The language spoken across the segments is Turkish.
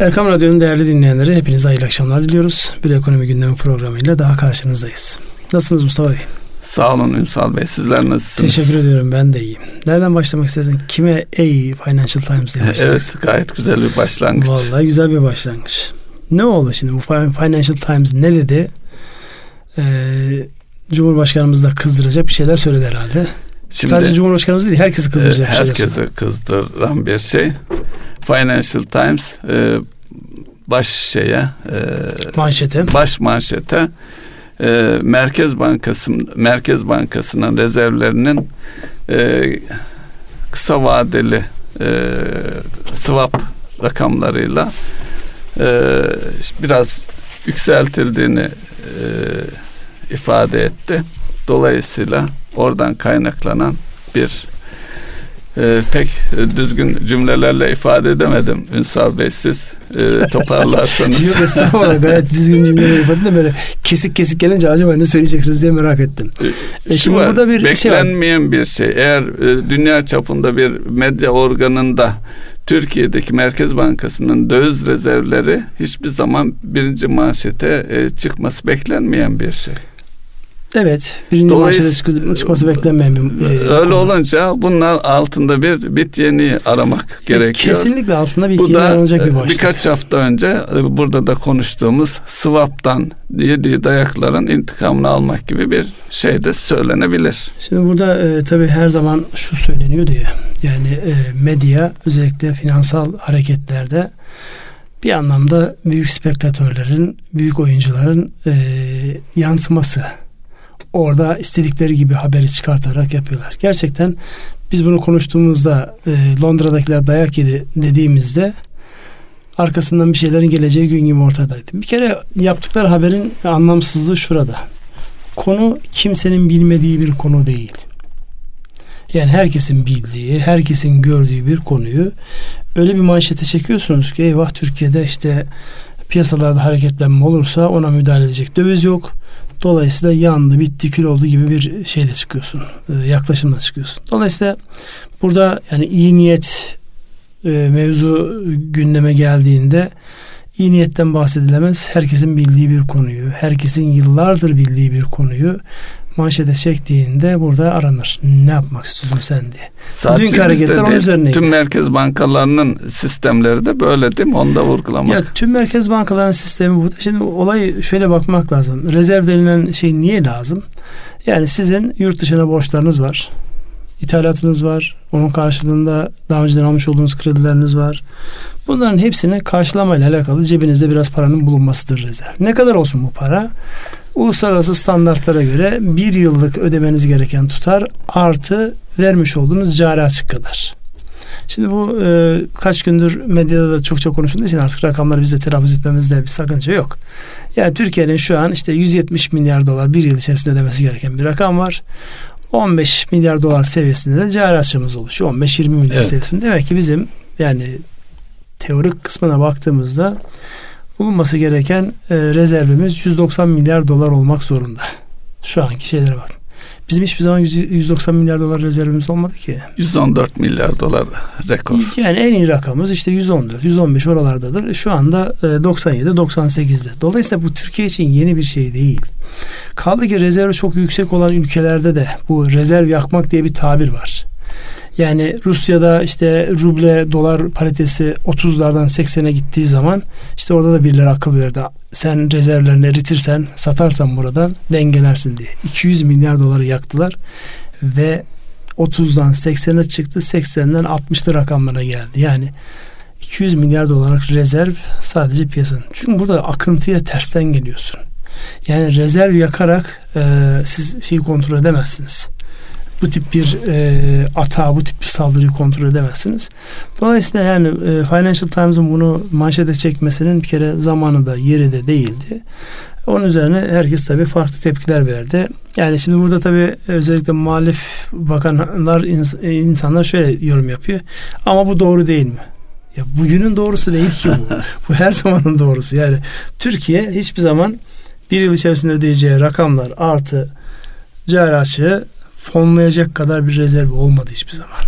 Erkam Radyo'nun değerli dinleyenleri hepinize hayırlı akşamlar diliyoruz. Bir ekonomi gündemi programıyla daha karşınızdayız. Nasılsınız Mustafa Bey? Sağ olun Ünsal Bey. Sizler nasılsınız? Teşekkür ediyorum. Ben de iyiyim. Nereden başlamak istersin? Kime ey Financial Times diye Evet gayet güzel bir başlangıç. Vallahi güzel bir başlangıç. Ne oldu şimdi bu Financial Times ne dedi? Ee, Cumhurbaşkanımız da kızdıracak bir şeyler söyledi herhalde. Şimdi, Sadece Cumhurbaşkanımız değil herkesi kızdıracak bir şeyler Herkesi kızdıran bir şey. Financial Times e, baş şeye e, manşete baş manşete e, Merkez Bankası Merkez Bankası'nın rezervlerinin e, kısa vadeli e, swap rakamlarıyla e, biraz yükseltildiğini e, ifade etti. Dolayısıyla oradan kaynaklanan bir e, pek düzgün cümlelerle ifade edemedim Ünsal Bey siz e, toparlarsanız. Yok estağfurullah gayet düzgün cümleler ifade de böyle kesik kesik gelince acaba ne söyleyeceksiniz diye merak ettim. E, şimdi var, burada bir beklenmeyen şey var. bir şey. Eğer e, dünya çapında bir medya organında Türkiye'deki Merkez Bankası'nın döviz rezervleri hiçbir zaman birinci manşete e, çıkması beklenmeyen bir şey. Evet. Birinci maçta çıkması beklenmeyen bir e, Öyle konu. olunca bunlar altında bir bit yeni aramak e, gerekiyor. Kesinlikle altında bir yeni aranacak bir başlık. Birkaç hafta önce e, burada da konuştuğumuz swap'tan yediği dayakların intikamını almak gibi bir şey de söylenebilir. Şimdi burada e, tabii her zaman şu söyleniyor diye yani e, medya özellikle finansal hareketlerde bir anlamda büyük spektatörlerin, büyük oyuncuların e, yansıması orada istedikleri gibi haberi çıkartarak yapıyorlar. Gerçekten biz bunu konuştuğumuzda e, Londra'dakiler dayak yedi dediğimizde arkasından bir şeylerin geleceği gün gibi ortadaydı. Bir kere yaptıkları haberin anlamsızlığı şurada. Konu kimsenin bilmediği bir konu değil. Yani herkesin bildiği, herkesin gördüğü bir konuyu öyle bir manşete çekiyorsunuz ki eyvah Türkiye'de işte piyasalarda hareketlenme olursa ona müdahale edecek döviz yok. Dolayısıyla yandı, bitti, kül oldu gibi bir şeyle çıkıyorsun. E, yaklaşımla çıkıyorsun. Dolayısıyla burada yani iyi niyet e, mevzu gündeme geldiğinde iyi niyetten bahsedilemez. Herkesin bildiği bir konuyu, herkesin yıllardır bildiği bir konuyu manşete çektiğinde burada aranır. Ne yapmak istiyorsun sen diye. Sadece Dünkü hareketler onun üzerineydi. Tüm merkez bankalarının sistemleri de böyle değil mi? Onu da vurgulamak. Ya, tüm merkez bankalarının sistemi bu. Şimdi olay şöyle bakmak lazım. Rezerv denilen şey niye lazım? Yani sizin yurt dışına borçlarınız var. İthalatınız var. Onun karşılığında daha önceden almış olduğunuz kredileriniz var. Bunların hepsini karşılamayla alakalı cebinizde biraz paranın bulunmasıdır rezerv. Ne kadar olsun bu para? Uluslararası standartlara göre bir yıllık ödemeniz gereken tutar artı vermiş olduğunuz cari açık kadar. Şimdi bu e, kaç gündür medyada da çok çok konuşulduğu için artık rakamları bize telaffuz etmemizde bir sakınca yok. Yani Türkiye'nin şu an işte 170 milyar dolar bir yıl içerisinde ödemesi gereken bir rakam var. 15 milyar dolar seviyesinde de cari açığımız oluşuyor. 15-20 milyar evet. seviyesinde. Demek ki bizim yani teorik kısmına baktığımızda bulunması gereken e, rezervimiz 190 milyar dolar olmak zorunda. Şu anki şeylere bak. Bizim hiçbir zaman 190 milyar dolar rezervimiz olmadı ki. 114 milyar dolar rekor. Yani en iyi rakamımız işte 114, 115 oralardadır. Şu anda 97, e, 98'de. Dolayısıyla bu Türkiye için yeni bir şey değil. Kaldı ki rezervi çok yüksek olan ülkelerde de bu rezerv yakmak diye bir tabir var. Yani Rusya'da işte ruble dolar paritesi 30'lardan 80'e gittiği zaman işte orada da birileri akıl verdi. Sen rezervlerini eritirsen satarsan buradan dengelersin diye. 200 milyar doları yaktılar ve 30'dan 80'e çıktı. 80'den 60'lı rakamlara geldi. Yani 200 milyar dolarlık rezerv sadece piyasanın. Çünkü burada akıntıya tersten geliyorsun. Yani rezerv yakarak e, siz şeyi kontrol edemezsiniz bu tip bir e, ata, bu tip bir saldırıyı kontrol edemezsiniz. Dolayısıyla yani e, Financial Times'ın bunu manşete çekmesinin bir kere zamanı da yeri de değildi. Onun üzerine herkes tabii farklı tepkiler verdi. Yani şimdi burada tabii özellikle muhalif bakanlar insanlar şöyle yorum yapıyor. Ama bu doğru değil mi? Ya bugünün doğrusu değil ki bu. bu her zamanın doğrusu. Yani Türkiye hiçbir zaman bir yıl içerisinde ödeyeceği rakamlar artı cari açığı fonlayacak kadar bir rezerv olmadı hiçbir zaman.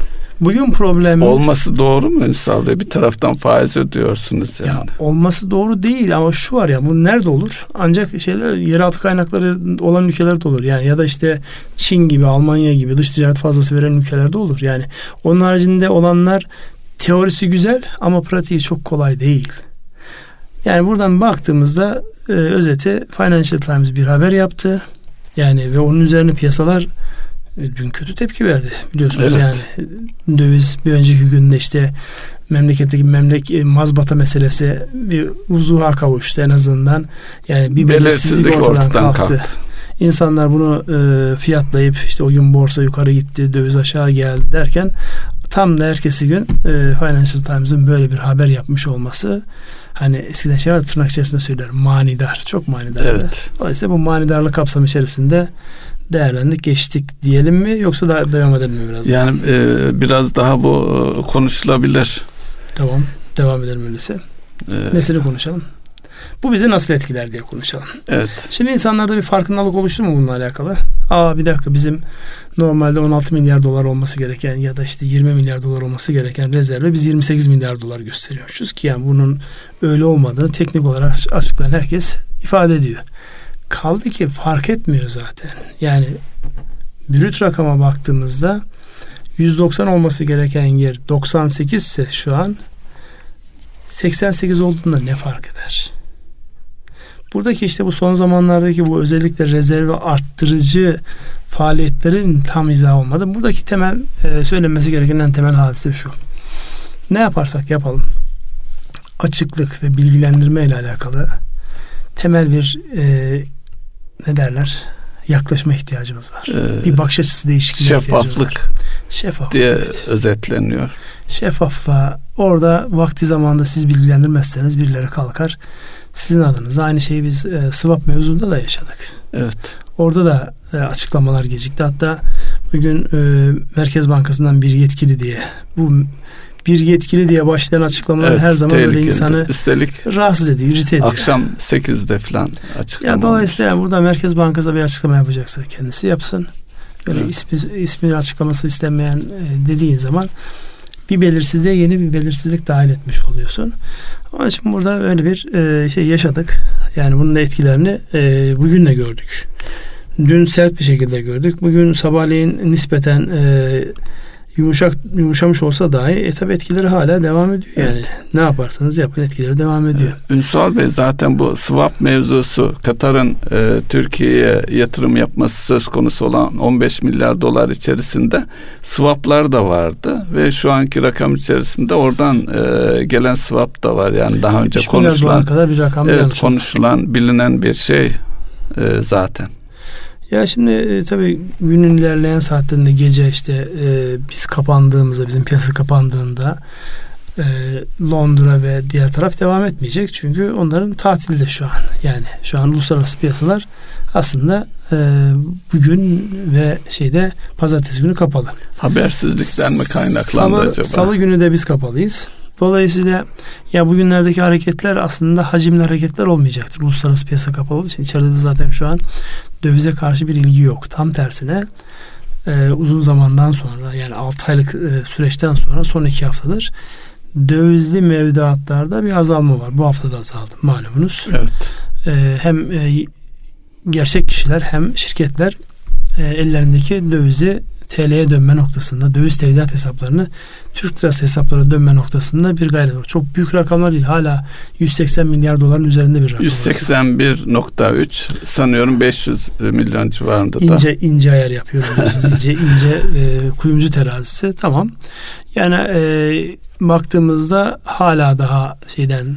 Bugün problem olması doğru mu Ünsal Bey? Bir taraftan faiz ödüyorsunuz yani. Ya, olması doğru değil ama şu var ya bu nerede olur? Ancak şeyler yeraltı kaynakları olan ülkelerde olur. Yani ya da işte Çin gibi, Almanya gibi dış ticaret fazlası veren ülkelerde olur. Yani onun haricinde olanlar teorisi güzel ama pratiği çok kolay değil. Yani buradan baktığımızda e, özeti Financial Times bir haber yaptı. Yani ve onun üzerine piyasalar dün kötü tepki verdi biliyorsunuz evet. yani döviz bir önceki günde işte memleketteki memlek e, mazbata meselesi bir uzuha kavuştu en azından yani bir belirsizlik ortadan, ortadan kalktı. kalktı. İnsanlar bunu e, fiyatlayıp işte o gün borsa yukarı gitti, döviz aşağı geldi derken tam da ertesi gün e, Financial Times'ın böyle bir haber yapmış olması hani eskiden şey var tırnak içerisinde söyler manidar. Çok manidar. Evet. Dolayısıyla bu manidarlık kapsamı içerisinde değerlendik geçtik diyelim mi yoksa da devam edelim mi biraz Yani daha? e, biraz daha bu e, konuşulabilir. Tamam devam edelim öyleyse. Ee, Nesini konuşalım? Bu bizi nasıl etkiler diye konuşalım. Evet. Şimdi insanlarda bir farkındalık oluştu mu bununla alakalı? Aa bir dakika bizim normalde 16 milyar dolar olması gereken ya da işte 20 milyar dolar olması gereken rezerve biz 28 milyar dolar gösteriyoruz ki yani bunun öyle olmadığını teknik olarak açıklayan herkes ifade ediyor. Kaldı ki fark etmiyor zaten. Yani brüt rakama baktığımızda 190 olması gereken yer 98 ise şu an 88 olduğunda ne fark eder? Buradaki işte bu son zamanlardaki bu özellikle rezervi arttırıcı faaliyetlerin tam izah olmadı. Buradaki temel e, söylenmesi gereken en temel hadise şu. Ne yaparsak yapalım açıklık ve bilgilendirme ile alakalı temel bir e, ne derler yaklaşma ihtiyacımız var. Ee, bir bakış açısı değişikliği ihtiyacımız var. Şeffaflık diye evet. özetleniyor. Şeffaflığa orada vakti zamanda siz bilgilendirmezseniz birileri kalkar. Sizin adınıza aynı şeyi biz e, swap mevzunda da yaşadık. Evet. Orada da e, açıklamalar gecikti. Hatta bugün e, Merkez Bankası'ndan bir yetkili diye bu bir yetkili diye başlayan açıklamalar evet, her zaman böyle insanı Üstelik rahatsız ediyor, irite ediyor. Akşam 8'de falan açıklama. Ya dolayısıyla yani burada Merkez Bankası bir açıklama yapacaksa kendisi yapsın. Böyle evet. ismi, ismi açıklaması istenmeyen e, dediğin zaman bir belirsizliğe yeni bir belirsizlik dahil etmiş oluyorsun. Ama şimdi burada öyle bir e, şey yaşadık. Yani bunun etkilerini e, bugün de gördük. Dün sert bir şekilde gördük. Bugün sabahleyin nispeten e, yumuşak yumuşamış olsa dahi e tabi etkileri hala devam ediyor yani. Evet. Ne yaparsanız yapın etkileri devam ediyor. Ünsal Bey zaten bu swap mevzusu Katar'ın e, Türkiye'ye yatırım yapması söz konusu olan 15 milyar dolar içerisinde swaplar da vardı ve şu anki rakam içerisinde oradan e, gelen swap da var yani daha önce konuşulan kadar bir rakam evet, konuşulan bilinen bir şey e, zaten. Ya şimdi e, tabii günün ilerleyen saatlerinde gece işte e, biz kapandığımızda bizim piyasa kapandığında e, Londra ve diğer taraf devam etmeyecek. Çünkü onların tatili de şu an. Yani şu an uluslararası piyasalar aslında e, bugün ve şeyde pazartesi günü kapalı. Habersizlikten mi kaynaklandı salı, acaba? Salı günü de biz kapalıyız. Dolayısıyla ya bugünlerdeki hareketler aslında hacimli hareketler olmayacaktır. Uluslararası piyasa kapalı olduğu için içeride de zaten şu an dövize karşı bir ilgi yok. Tam tersine e, uzun zamandan sonra yani 6 aylık e, süreçten sonra son iki haftadır dövizli mevduatlarda bir azalma var. Bu hafta da azaldı malumunuz. Evet. E, hem e, gerçek kişiler hem şirketler e, ellerindeki dövizi TL'ye dönme noktasında döviz tevdiat hesaplarını Türk lirası hesaplara dönme noktasında bir gayret var. Çok büyük rakamlar değil. Hala 180 milyar doların üzerinde bir rakam. 181.3 sanıyorum 500 milyon civarında da. İnce ince ayar yapıyorum ince ince e, kuyumcu terazisi. Tamam. Yani e, baktığımızda hala daha şeyden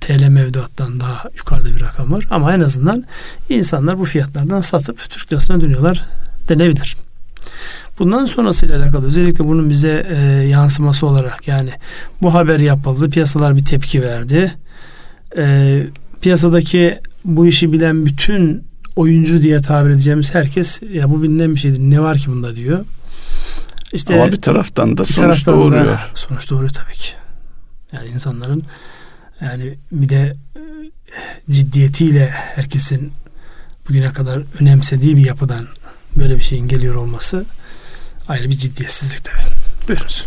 TL mevduattan daha yukarıda bir rakam var. Ama en azından insanlar bu fiyatlardan satıp Türk lirasına dönüyorlar denebilir. Bundan sonrasıyla alakalı özellikle bunun bize e, yansıması olarak yani bu haber yapıldı. Piyasalar bir tepki verdi. E, piyasadaki bu işi bilen bütün oyuncu diye tabir edeceğimiz herkes ya bu bilinen bir şeydir. Ne var ki bunda diyor. İşte Ama bir taraftan da bir sonuç taraftan doğuruyor. Da sonuç doğuruyor tabii ki. Yani insanların yani bir de e, ciddiyetiyle herkesin bugüne kadar önemsediği bir yapıdan böyle bir şeyin geliyor olması ayrı bir ciddiyetsizlik tabii. Buyurunuz.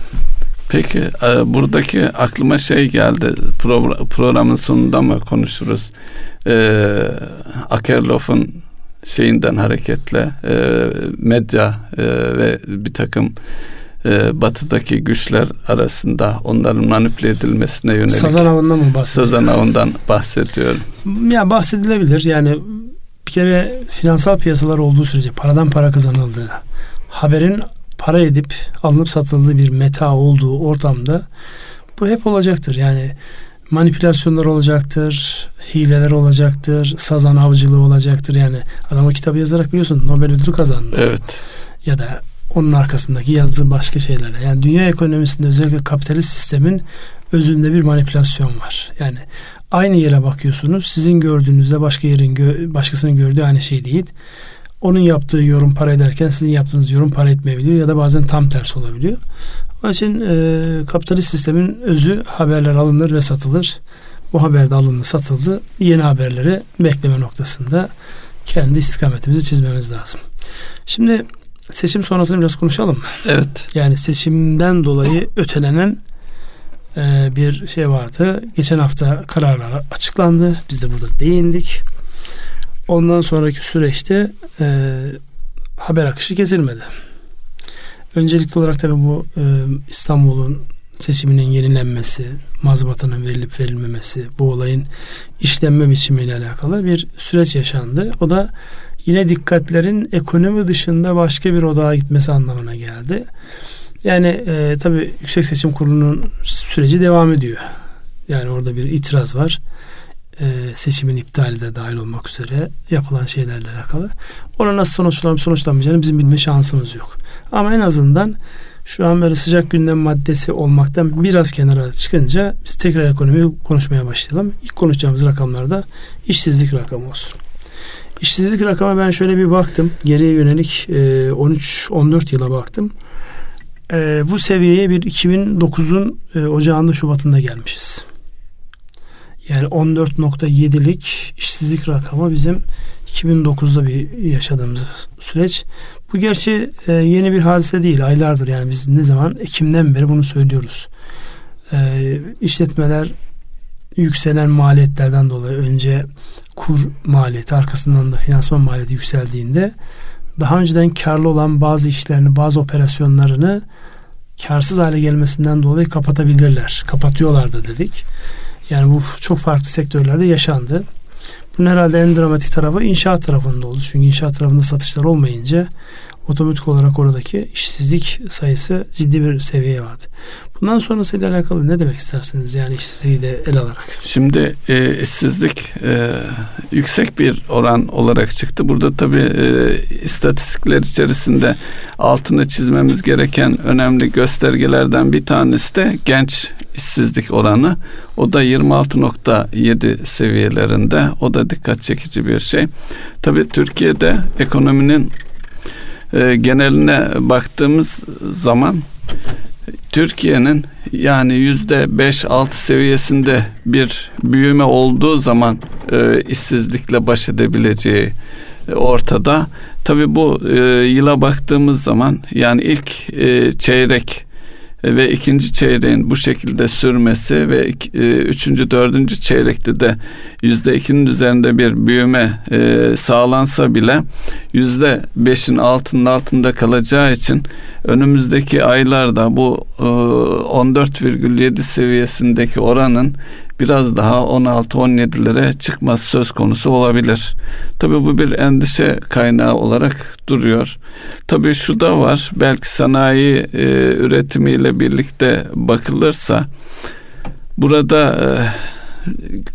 Peki e, buradaki aklıma şey geldi Pro, programın sonunda mı konuşuruz? E, Akerlof'un şeyinden hareketle e, medya e, ve bir takım e, batıdaki güçler arasında onların manipüle edilmesine yönelik. Sazan avından mı bahsediyorsun? Sazan avından bahsediyorum. Ya bahsedilebilir. Yani bir kere finansal piyasalar olduğu sürece paradan para kazanıldığı, haberin para edip alınıp satıldığı bir meta olduğu ortamda bu hep olacaktır. Yani manipülasyonlar olacaktır, hileler olacaktır, sazan avcılığı olacaktır. Yani adam o kitabı yazarak biliyorsun Nobel ödülü kazandı. Evet. Ya da onun arkasındaki yazdığı başka şeylerle. Yani dünya ekonomisinde özellikle kapitalist sistemin özünde bir manipülasyon var. Yani aynı yere bakıyorsunuz. Sizin gördüğünüzde başka yerin başkasının gördüğü aynı şey değil. Onun yaptığı yorum para ederken sizin yaptığınız yorum para etmeyebiliyor ya da bazen tam tersi olabiliyor. Onun için e, kapitalist sistemin özü haberler alınır ve satılır. Bu haber de alındı satıldı. Yeni haberleri bekleme noktasında kendi istikametimizi çizmemiz lazım. Şimdi seçim sonrasını biraz konuşalım mı? Evet. Yani seçimden dolayı ötelenen e, bir şey vardı. Geçen hafta kararlar açıklandı. Biz de burada değindik. Ondan sonraki süreçte e, haber akışı gezilmedi. Öncelikli olarak tabii bu e, İstanbul'un seçiminin yenilenmesi, mazbatanın verilip verilmemesi, bu olayın işlenme biçimiyle alakalı bir süreç yaşandı. O da yine dikkatlerin ekonomi dışında başka bir odağa gitmesi anlamına geldi. Yani e, tabii Yüksek Seçim Kurulu'nun süreci devam ediyor. Yani orada bir itiraz var. E, seçimin iptali de dahil olmak üzere yapılan şeylerle alakalı. Ona nasıl sonuçlanıp sonuçlanmayacağını bizim bilme şansımız yok. Ama en azından şu an böyle sıcak gündem maddesi olmaktan biraz kenara çıkınca biz tekrar ekonomiyi konuşmaya başlayalım. İlk konuşacağımız rakamlarda işsizlik rakamı olsun. İşsizlik rakamı ben şöyle bir baktım. Geriye yönelik 13-14 yıla baktım. Bu seviyeye bir 2009'un ocağında Şubat'ında gelmişiz. Yani 14.7'lik işsizlik rakamı bizim 2009'da bir yaşadığımız süreç. Bu gerçi e, yeni bir hadise değil. Aylardır yani biz ne zaman Ekim'den beri bunu söylüyoruz. E, işletmeler yükselen maliyetlerden dolayı önce kur maliyeti arkasından da finansman maliyeti yükseldiğinde daha önceden karlı olan bazı işlerini, bazı operasyonlarını karsız hale gelmesinden dolayı kapatabilirler. Kapatıyorlar da dedik. Yani bu çok farklı sektörlerde yaşandı. Bunun herhalde en dramatik tarafı inşaat tarafında oldu. Çünkü inşaat tarafında satışlar olmayınca otomatik olarak oradaki işsizlik sayısı ciddi bir seviyeye vardı. Bundan sonrasıyla alakalı ne demek istersiniz yani işsizliği de el alarak? Şimdi e, işsizlik e, yüksek bir oran olarak çıktı. Burada tabii e, istatistikler içerisinde altını çizmemiz gereken önemli göstergelerden bir tanesi de genç işsizlik oranı. O da 26.7 seviyelerinde. O da dikkat çekici bir şey. Tabii Türkiye'de ekonominin e, geneline baktığımız zaman Türkiye'nin yani yüzde beş altı seviyesinde bir büyüme olduğu zaman e, işsizlikle baş edebileceği e, ortada. Tabi bu e, yıla baktığımız zaman yani ilk e, çeyrek ve ikinci çeyreğin bu şekilde sürmesi ve e, üçüncü, dördüncü çeyrekte de yüzde ikinin üzerinde bir büyüme e, sağlansa bile yüzde beşin altının altında kalacağı için önümüzdeki aylarda bu e, 14,7 seviyesindeki oranın biraz daha 16-17'lere çıkması söz konusu olabilir. Tabii bu bir endişe kaynağı olarak duruyor. Tabii şu da var. Belki sanayi e, üretimiyle birlikte bakılırsa burada e,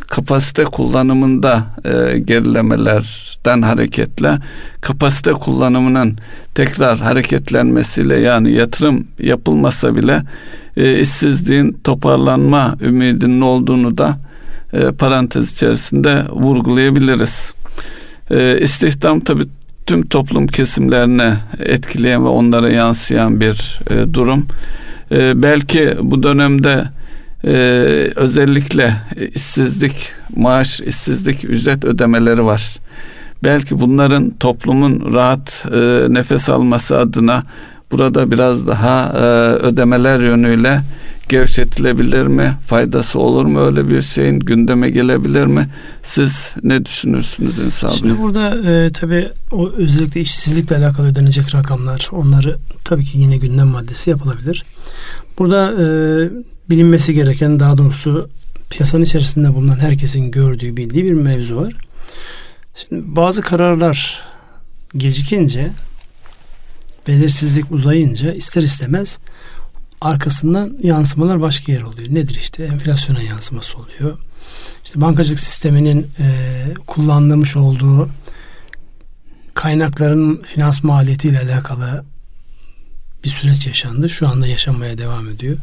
kapasite kullanımında e, gerilemelerden hareketle kapasite kullanımının tekrar hareketlenmesiyle yani yatırım yapılmasa bile e, işsizliğin toparlanma ümidinin olduğunu da e, parantez içerisinde vurgulayabiliriz. E, istihdam tabi tüm toplum kesimlerine etkileyen ve onlara yansıyan bir e, durum. E, belki bu dönemde e, özellikle işsizlik, maaş, işsizlik, ücret ödemeleri var. Belki bunların toplumun rahat e, nefes alması adına burada biraz daha e, ödemeler yönüyle gevşetilebilir mi? Faydası olur mu öyle bir şeyin? Gündeme gelebilir mi? Siz ne düşünürsünüz Ünsal Şimdi burada e, tabii o özellikle işsizlikle alakalı ödenecek rakamlar onları tabii ki yine gündem maddesi yapılabilir. Burada e, bilinmesi gereken daha doğrusu piyasanın içerisinde bulunan herkesin gördüğü bildiği bir mevzu var. Şimdi bazı kararlar gecikince belirsizlik uzayınca ister istemez arkasından yansımalar başka yer oluyor. Nedir işte enflasyona yansıması oluyor. İşte bankacılık sisteminin e, kullanılmış olduğu kaynakların finans maliyeti ile alakalı bir süreç yaşandı. Şu anda yaşanmaya devam ediyor.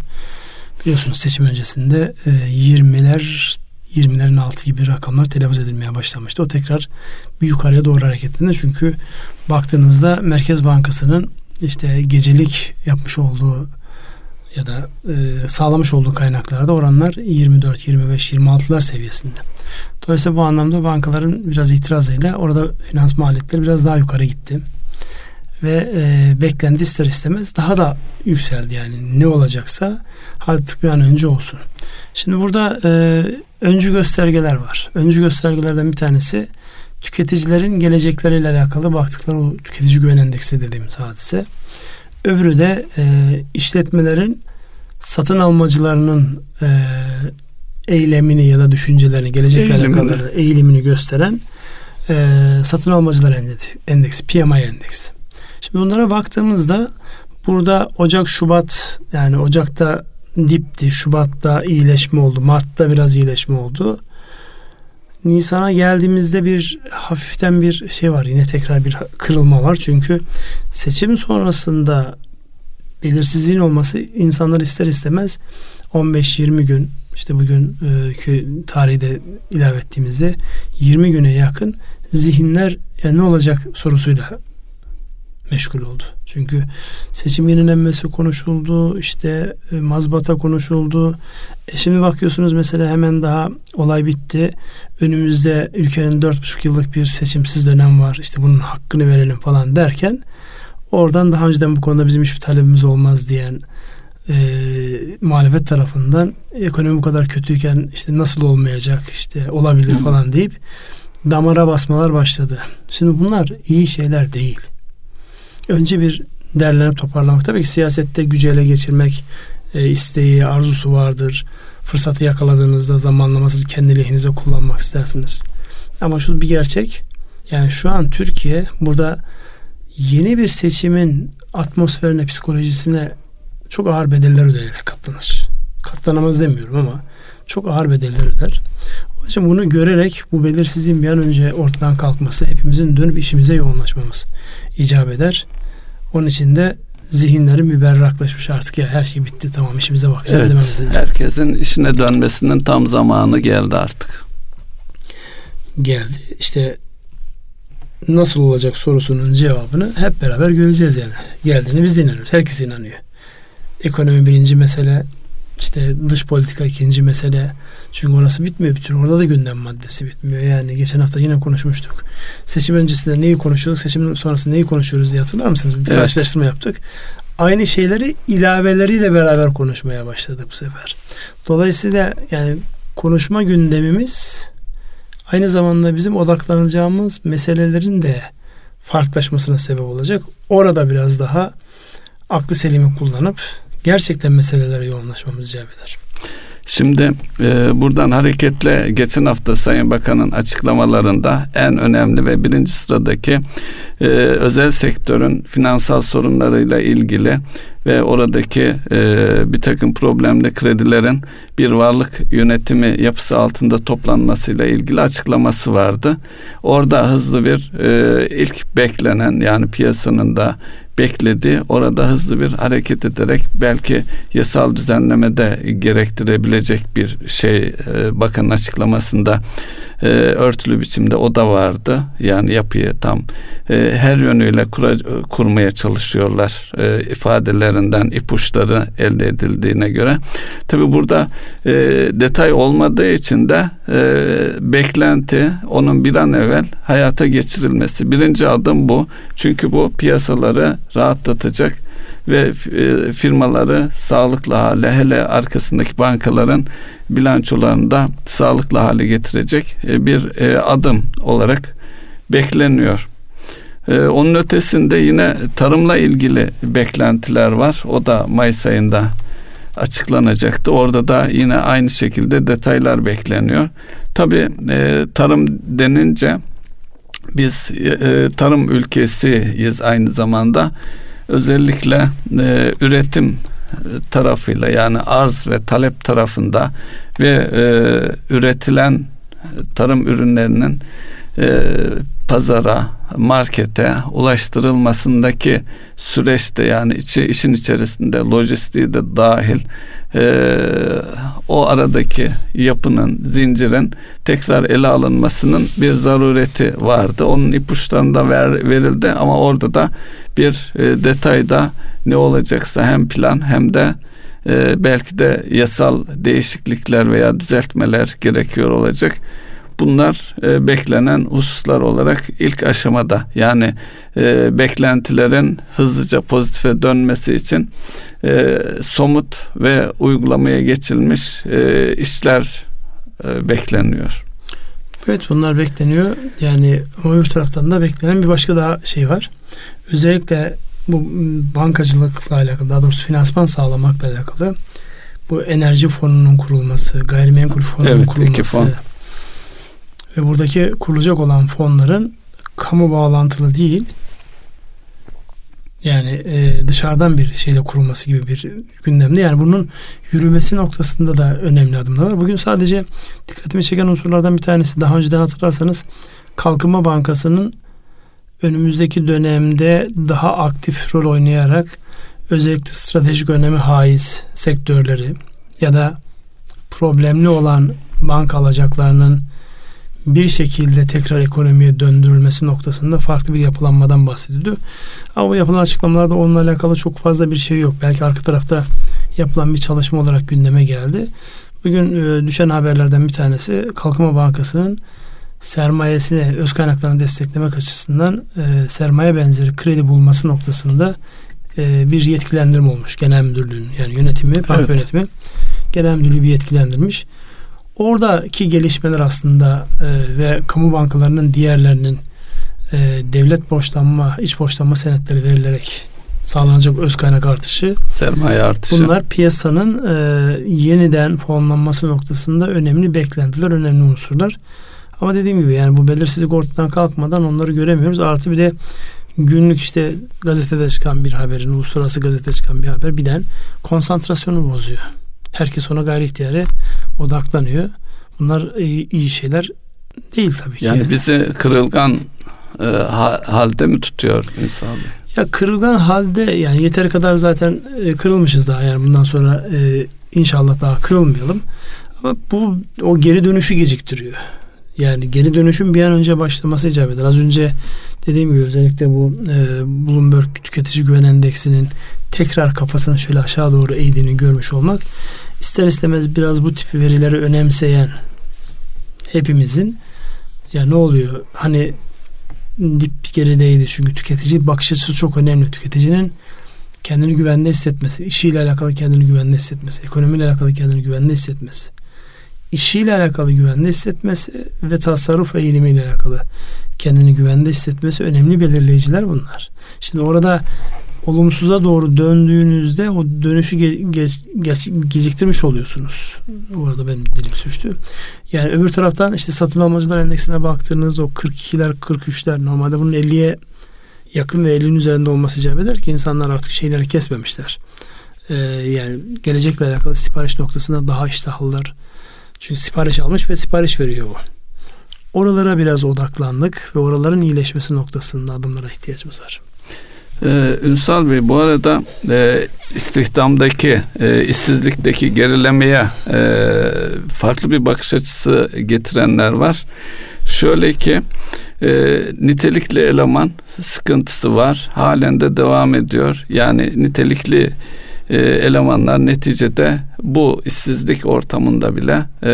Biliyorsunuz seçim öncesinde e, 20'ler 20'lerin altı gibi rakamlar telaffuz edilmeye başlamıştı. O tekrar bir yukarıya doğru hareketlendi. Çünkü baktığınızda Merkez Bankası'nın işte gecelik yapmış olduğu ya da e, sağlamış olduğu kaynaklarda oranlar 24, 25, 26'lar seviyesinde. Dolayısıyla bu anlamda bankaların biraz itirazıyla orada finans maliyetleri biraz daha yukarı gitti. Ve e, beklendi ister istemez daha da yükseldi yani ne olacaksa artık bir an önce olsun. Şimdi burada e, öncü göstergeler var. Öncü göstergelerden bir tanesi tüketicilerin gelecekleriyle alakalı baktıkları o tüketici güven endeksi dediğimiz hadise. Öbürü de e, işletmelerin satın almacılarının e, eylemini ya da düşüncelerini, gelecekle alakalı eğilimini gösteren e, satın almacılar endeksi, PMI endeksi. Şimdi bunlara baktığımızda burada Ocak, Şubat yani Ocak'ta dipti, Şubat'ta iyileşme oldu, Mart'ta biraz iyileşme oldu. Nisan'a geldiğimizde bir hafiften bir şey var. Yine tekrar bir kırılma var. Çünkü seçim sonrasında belirsizliğin olması insanlar ister istemez 15-20 gün işte bugün e, tarihi de ilave ettiğimizde 20 güne yakın zihinler ya ne olacak sorusuyla meşgul oldu. Çünkü seçim yenilenmesi konuşuldu, işte e, mazbata konuşuldu. E şimdi bakıyorsunuz mesela hemen daha olay bitti. Önümüzde ülkenin dört buçuk yıllık bir seçimsiz dönem var. İşte bunun hakkını verelim falan derken oradan daha önceden bu konuda bizim hiçbir talebimiz olmaz diyen e, muhalefet tarafından ekonomi bu kadar kötüyken işte nasıl olmayacak işte olabilir falan deyip damara basmalar başladı. Şimdi bunlar iyi şeyler değil önce bir derlenip toparlamak. Tabii ki siyasette gücü ele geçirmek e, isteği, arzusu vardır. Fırsatı yakaladığınızda zamanlamasını kendi lehinize kullanmak istersiniz. Ama şu bir gerçek. Yani şu an Türkiye burada yeni bir seçimin atmosferine, psikolojisine çok ağır bedeller ödeyerek katlanır. Katlanamaz demiyorum ama çok ağır bedeller öder. O yüzden bunu görerek bu belirsizliğin bir an önce ortadan kalkması, hepimizin dönüp işimize yoğunlaşmamız icap eder. Onun için de zihinlerin bir berraklaşmış artık ya her şey bitti tamam işimize bakacağız evet, lazım. Herkesin işine dönmesinin tam zamanı geldi artık. Geldi. İşte nasıl olacak sorusunun cevabını hep beraber göreceğiz yani. Geldiğini biz de inanıyoruz. Herkes inanıyor. Ekonomi birinci mesele, işte dış politika ikinci mesele. Çünkü orası bitmiyor bütün. Orada da gündem maddesi bitmiyor. Yani geçen hafta yine konuşmuştuk. Seçim öncesinde neyi konuşuyorduk, seçim sonrasında neyi konuşuyoruz diye hatırlar mısınız? Bir evet. karşılaştırma yaptık. Aynı şeyleri ilaveleriyle beraber konuşmaya başladık bu sefer. Dolayısıyla yani konuşma gündemimiz aynı zamanda bizim odaklanacağımız meselelerin de farklılaşmasına sebep olacak. Orada biraz daha aklı selimi kullanıp gerçekten meselelere yoğunlaşmamız icap eder. Şimdi e, buradan hareketle geçen hafta Sayın Bakan'ın açıklamalarında en önemli ve birinci sıradaki e, özel sektörün finansal sorunlarıyla ilgili ve oradaki e, bir takım problemli kredilerin bir varlık yönetimi yapısı altında toplanmasıyla ilgili açıklaması vardı. Orada hızlı bir e, ilk beklenen yani piyasanın da bekledi. Orada hızlı bir hareket ederek belki yasal düzenlemede gerektirebilecek bir şey e, bakanın açıklamasında e, örtülü biçimde o da vardı. Yani yapıyı tam e, her yönüyle kura, kurmaya çalışıyorlar e, ifadelerinden ipuçları elde edildiğine göre. Tabi burada e, detay olmadığı için de e, beklenti onun bir an evvel hayata geçirilmesi. Birinci adım bu. Çünkü bu piyasaları rahatlatacak ve e, firmaları sağlıklı hale hele arkasındaki bankaların bilançolarında sağlıklı hale getirecek e, bir e, adım olarak bekleniyor. Onun ötesinde yine tarımla ilgili beklentiler var. O da Mayıs ayında açıklanacaktı. Orada da yine aynı şekilde detaylar bekleniyor. Tabii tarım denince biz tarım ülkesiyiz aynı zamanda. Özellikle e, üretim tarafıyla yani arz ve talep tarafında ve e, üretilen tarım ürünlerinin e, pazara, markete ulaştırılmasındaki süreçte yani içi, işin içerisinde lojistiği de dahil e, o aradaki yapının, zincirin tekrar ele alınmasının bir zarureti vardı. Onun ipuçlarında ver, verildi ama orada da bir e, detayda ne olacaksa hem plan hem de e, belki de yasal değişiklikler veya düzeltmeler gerekiyor olacak. Bunlar e, beklenen hususlar olarak ilk aşamada yani e, beklentilerin hızlıca pozitife dönmesi için e, somut ve uygulamaya geçilmiş e, işler e, bekleniyor. Evet bunlar bekleniyor. Yani ama öbür taraftan da beklenen bir başka daha şey var. Özellikle bu bankacılıkla alakalı daha doğrusu finansman sağlamakla alakalı bu enerji fonunun kurulması, gayrimenkul fonunun evet, kurulması fon. Ve buradaki kurulacak olan fonların kamu bağlantılı değil yani e, dışarıdan bir şeyle kurulması gibi bir gündemde. Yani bunun yürümesi noktasında da önemli adımlar var. Bugün sadece dikkatimi çeken unsurlardan bir tanesi daha önceden hatırlarsanız Kalkınma Bankası'nın önümüzdeki dönemde daha aktif rol oynayarak özellikle stratejik önemi haiz sektörleri ya da problemli olan banka alacaklarının bir şekilde tekrar ekonomiye döndürülmesi noktasında farklı bir yapılanmadan bahsediliyor. Ama yapılan açıklamalarda onunla alakalı çok fazla bir şey yok. Belki arka tarafta yapılan bir çalışma olarak gündeme geldi. Bugün e, düşen haberlerden bir tanesi Kalkınma Bankası'nın sermayesini, öz kaynaklarını desteklemek açısından e, sermaye benzeri kredi bulması noktasında e, bir yetkilendirme olmuş genel müdürlüğün yani yönetimi, banka evet. yönetimi genel müdürlüğü bir yetkilendirmiş. Oradaki gelişmeler aslında e, ve kamu bankalarının diğerlerinin e, devlet borçlanma, iç borçlanma senetleri verilerek sağlanacak öz kaynak artışı, sermaye artışı. Bunlar piyasanın e, yeniden fonlanması noktasında önemli beklentiler, önemli unsurlar. Ama dediğim gibi yani bu belirsizlik ortadan kalkmadan onları göremiyoruz. Artı bir de günlük işte gazetede çıkan bir haberin, uluslararası gazetede çıkan bir haber birden konsantrasyonu bozuyor. Herkes ona gayri ihtiyari odaklanıyor. Bunlar iyi, iyi şeyler değil tabii ki. Yani bizi kırılgan e, halde mi tutuyor insan? Ya kırılgan halde yani yeteri kadar zaten e, kırılmışız daha yani bundan sonra e, inşallah daha kırılmayalım. Ama bu o geri dönüşü geciktiriyor. Yani geri dönüşün bir an önce başlaması icap eder. Az önce dediğim gibi özellikle bu e, Bloomberg Tüketici Güven Endeksinin tekrar kafasını şöyle aşağı doğru eğdiğini görmüş olmak ister istemez biraz bu tip verileri önemseyen hepimizin ya ne oluyor hani dip gerideydi çünkü tüketici bakış açısı çok önemli. Tüketicinin kendini güvende hissetmesi, işiyle alakalı kendini güvende hissetmesi, ekonomiyle alakalı kendini güvende hissetmesi, işiyle alakalı güvende hissetmesi ve tasarruf eğilimiyle alakalı kendini güvende hissetmesi önemli belirleyiciler bunlar. Şimdi orada olumsuza doğru döndüğünüzde o dönüşü ge- ge- ge- geciktirmiş oluyorsunuz. Orada benim dilim sürçtü. Yani öbür taraftan işte satın almacılar endeksine baktığınız o 42'ler 43'ler normalde bunun 50'ye yakın ve 50'nin üzerinde olması icap eder ki insanlar artık şeyleri kesmemişler. Ee, yani gelecekle alakalı sipariş noktasında daha iştahlılar. Çünkü sipariş almış ve sipariş veriyor bu. Oralara biraz odaklandık ve oraların iyileşmesi noktasında adımlara ihtiyacımız var. Ee, Ünsal Bey bu arada e, istihdamdaki e, işsizlikteki gerilemeye e, farklı bir bakış açısı getirenler var. Şöyle ki e, nitelikli eleman sıkıntısı var. Halen de devam ediyor. Yani nitelikli e, elemanlar neticede bu işsizlik ortamında bile e,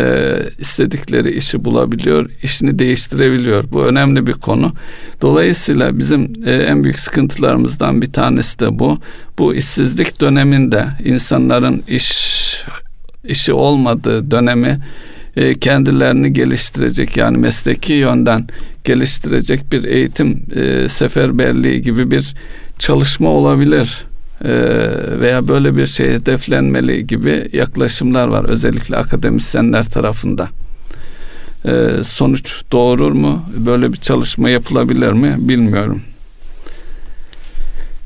istedikleri işi bulabiliyor, işini değiştirebiliyor. Bu önemli bir konu. Dolayısıyla bizim e, en büyük sıkıntılarımızdan bir tanesi de bu. Bu işsizlik döneminde insanların iş işi olmadığı dönemi e, kendilerini geliştirecek yani mesleki yönden geliştirecek bir eğitim e, seferberliği gibi bir çalışma olabilir veya böyle bir şey hedeflenmeli gibi yaklaşımlar var özellikle akademisyenler tarafında. sonuç doğurur mu? Böyle bir çalışma yapılabilir mi? Bilmiyorum.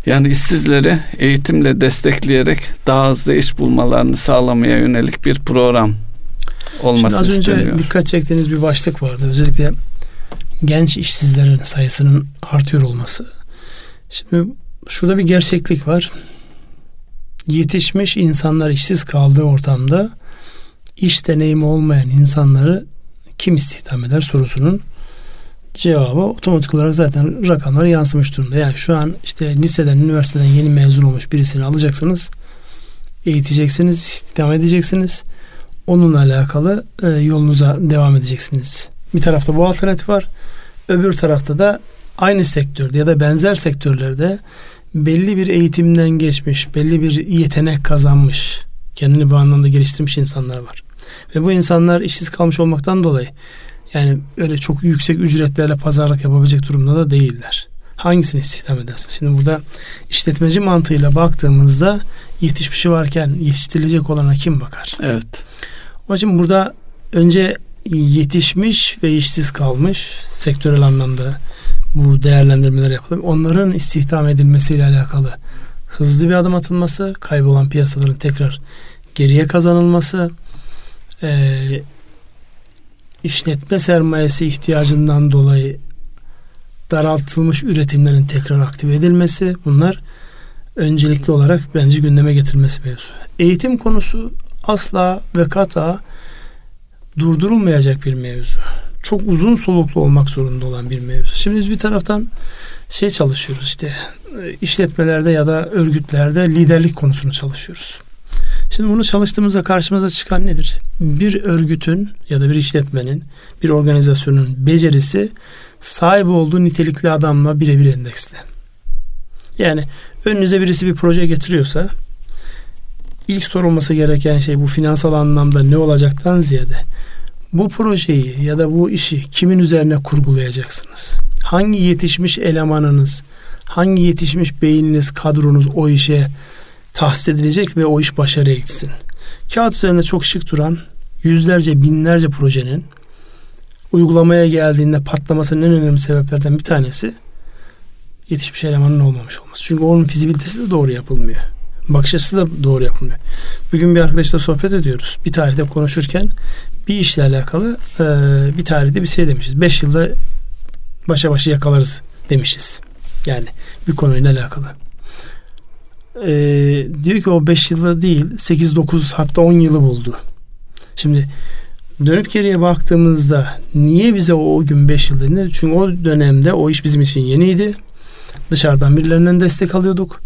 Yani işsizleri eğitimle destekleyerek daha hızlı iş bulmalarını sağlamaya yönelik bir program olması Şimdi az önce isteniyor. dikkat çektiğiniz bir başlık vardı. Özellikle genç işsizlerin sayısının artıyor olması. Şimdi şurada bir gerçeklik var. Yetişmiş insanlar işsiz kaldığı ortamda iş deneyimi olmayan insanları kim istihdam eder sorusunun cevabı otomatik olarak zaten rakamlara yansımış durumda. Yani şu an işte liseden, üniversiteden yeni mezun olmuş birisini alacaksınız. Eğiteceksiniz, istihdam edeceksiniz. Onunla alakalı e, yolunuza devam edeceksiniz. Bir tarafta bu alternatif var. Öbür tarafta da aynı sektörde ya da benzer sektörlerde belli bir eğitimden geçmiş, belli bir yetenek kazanmış, kendini bu anlamda geliştirmiş insanlar var. Ve bu insanlar işsiz kalmış olmaktan dolayı yani öyle çok yüksek ücretlerle pazarlık yapabilecek durumda da değiller. Hangisini istihdam edersin? Şimdi burada işletmeci mantığıyla baktığımızda yetişmişi varken yetiştirilecek olana kim bakar? Evet. Onun için burada önce yetişmiş ve işsiz kalmış sektörel anlamda bu değerlendirmeler yapılıyor. Onların istihdam edilmesiyle alakalı hızlı bir adım atılması, kaybolan piyasaların tekrar geriye kazanılması, e, işletme sermayesi ihtiyacından dolayı daraltılmış üretimlerin tekrar aktive edilmesi bunlar öncelikli olarak bence gündeme getirilmesi mevzu. Eğitim konusu asla ve kata durdurulmayacak bir mevzu. Çok uzun soluklu olmak zorunda olan bir mevzu. Şimdi biz bir taraftan şey çalışıyoruz işte işletmelerde ya da örgütlerde liderlik konusunu çalışıyoruz. Şimdi bunu çalıştığımızda karşımıza çıkan nedir? Bir örgütün ya da bir işletmenin, bir organizasyonun becerisi sahip olduğu nitelikli adamla birebir endeksli. Yani önünüze birisi bir proje getiriyorsa ilk sorulması gereken şey bu finansal anlamda ne olacaktan ziyade bu projeyi ya da bu işi kimin üzerine kurgulayacaksınız? Hangi yetişmiş elemanınız, hangi yetişmiş beyniniz, kadronuz o işe tahsis edilecek ve o iş başarıya gitsin. Kağıt üzerinde çok şık duran yüzlerce binlerce projenin uygulamaya geldiğinde patlamasının en önemli sebeplerden bir tanesi yetişmiş elemanın olmamış olması. Çünkü onun fizibilitesi de doğru yapılmıyor. Bakış açısı da doğru yapılmıyor. Bugün bir arkadaşla sohbet ediyoruz. Bir tarihte konuşurken bir işle alakalı e, bir tarihte bir şey demişiz. Beş yılda başa başa yakalarız demişiz. Yani bir konuyla alakalı e, diyor ki o 5 yılda değil 8-9 hatta 10 yılı buldu. Şimdi dönüp geriye baktığımızda niye bize o, o gün 5 yıl dedi? Çünkü o dönemde o iş bizim için yeniydi. Dışarıdan birilerinden destek alıyorduk.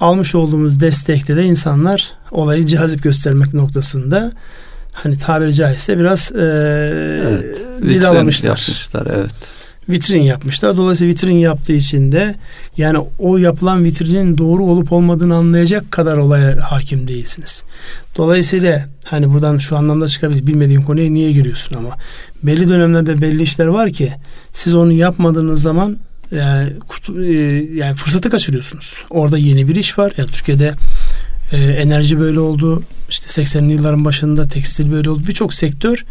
Almış olduğumuz destekte de insanlar olayı cazip göstermek noktasında hani tabiri caizse biraz e, evet, cilalamışlar. Yapmışlar, evet vitrin yapmışlar. Dolayısıyla vitrin yaptığı için de yani o yapılan vitrinin doğru olup olmadığını anlayacak kadar olaya hakim değilsiniz. Dolayısıyla hani buradan şu anlamda çıkabilir. Bilmediğin konuya niye giriyorsun ama belli dönemlerde belli işler var ki siz onu yapmadığınız zaman yani, yani fırsatı kaçırıyorsunuz. Orada yeni bir iş var. Yani Türkiye'de e, enerji böyle oldu. İşte 80'li yılların başında tekstil böyle oldu. Birçok sektör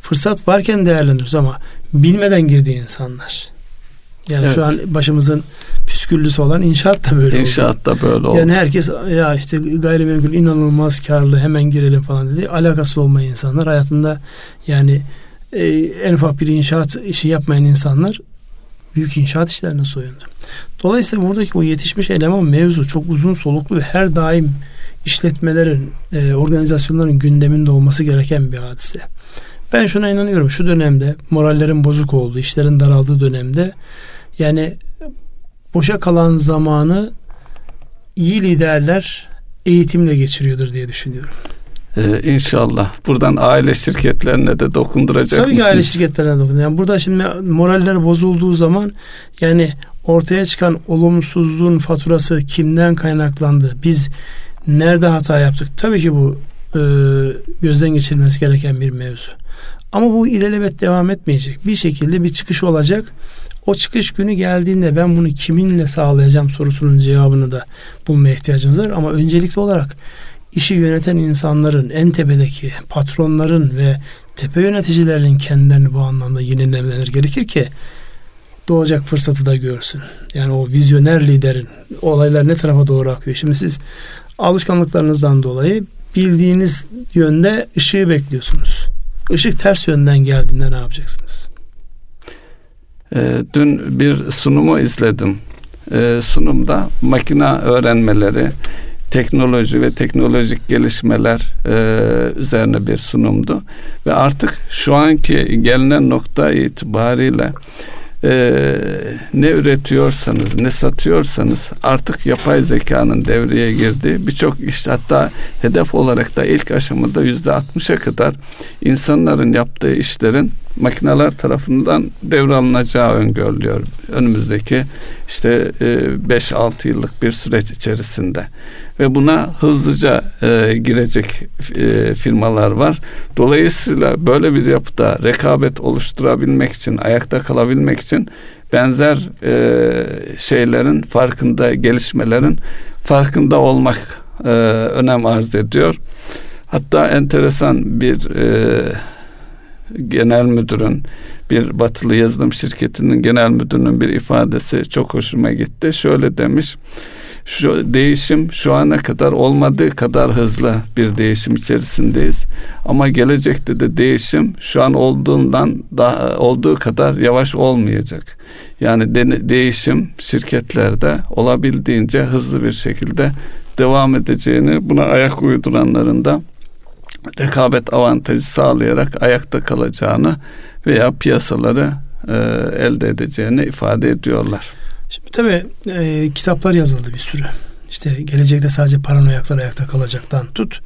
fırsat varken değerlendiriyoruz ama bilmeden girdi insanlar. Yani evet. şu an başımızın püsküllüsü olan inşaat da böyle inşaat oldu. da böyle oldu. Yani herkes ya işte gayrimenkul inanılmaz karlı hemen girelim falan dedi. Alakası olmayan insanlar hayatında yani e, en ufak bir inşaat işi yapmayan insanlar büyük inşaat işlerine soyundu. Dolayısıyla buradaki o yetişmiş eleman mevzu çok uzun soluklu ve her daim işletmelerin, e, organizasyonların gündeminde olması gereken bir hadise. Ben şuna inanıyorum. Şu dönemde morallerin bozuk olduğu, işlerin daraldığı dönemde yani boşa kalan zamanı iyi liderler eğitimle geçiriyordur diye düşünüyorum. Ee, inşallah. Buradan aile şirketlerine de dokunduracak Tabii ki aile şirketlerine dokunduracak. Yani burada şimdi moraller bozulduğu zaman yani ortaya çıkan olumsuzluğun faturası kimden kaynaklandı? Biz nerede hata yaptık? Tabii ki bu e, gözden geçirilmesi gereken bir mevzu. Ama bu ilelebet devam etmeyecek. Bir şekilde bir çıkış olacak. O çıkış günü geldiğinde ben bunu kiminle sağlayacağım sorusunun cevabını da bulmaya ihtiyacımız var. Ama öncelikli olarak işi yöneten insanların, en tepedeki patronların ve tepe yöneticilerin kendilerini bu anlamda yenilemeleri gerekir ki doğacak fırsatı da görsün. Yani o vizyoner liderin olaylar ne tarafa doğru akıyor. Şimdi siz alışkanlıklarınızdan dolayı bildiğiniz yönde ışığı bekliyorsunuz. Işık ters yönden geldiğinde ne yapacaksınız? Ee, dün bir sunumu izledim. Ee, sunumda makina öğrenmeleri, teknoloji ve teknolojik gelişmeler e, üzerine bir sunumdu. Ve artık şu anki gelinen nokta itibariyle e, ne üretiyorsanız, ne satıyorsanız artık yapay zekanın devreye girdiği birçok iş hatta hedef olarak da ilk aşamada yüzde altmışa kadar insanların yaptığı işlerin makineler tarafından devralınacağı öngörülüyor. Önümüzdeki işte 5-6 e, yıllık bir süreç içerisinde ve buna hızlıca e, girecek e, firmalar var. Dolayısıyla böyle bir yapıda rekabet oluşturabilmek için, ayakta kalabilmek için benzer şeylerin farkında, gelişmelerin farkında olmak önem arz ediyor. Hatta enteresan bir e, genel müdürün bir batılı yazılım şirketinin genel müdürünün bir ifadesi çok hoşuma gitti. Şöyle demiş şu değişim şu ana kadar olmadığı kadar hızlı bir değişim içerisindeyiz. Ama gelecekte de değişim şu an olduğundan daha olduğu kadar yavaş olmayacak. Yani de, değişim şirketlerde olabildiğince hızlı bir şekilde devam edeceğini buna ayak uyduranların da rekabet avantajı sağlayarak ayakta kalacağını veya piyasaları e, elde edeceğini ifade ediyorlar. Şimdi tabii e, kitaplar yazıldı bir sürü. İşte gelecekte sadece paranoyaklar ayakta kalacaktan tut.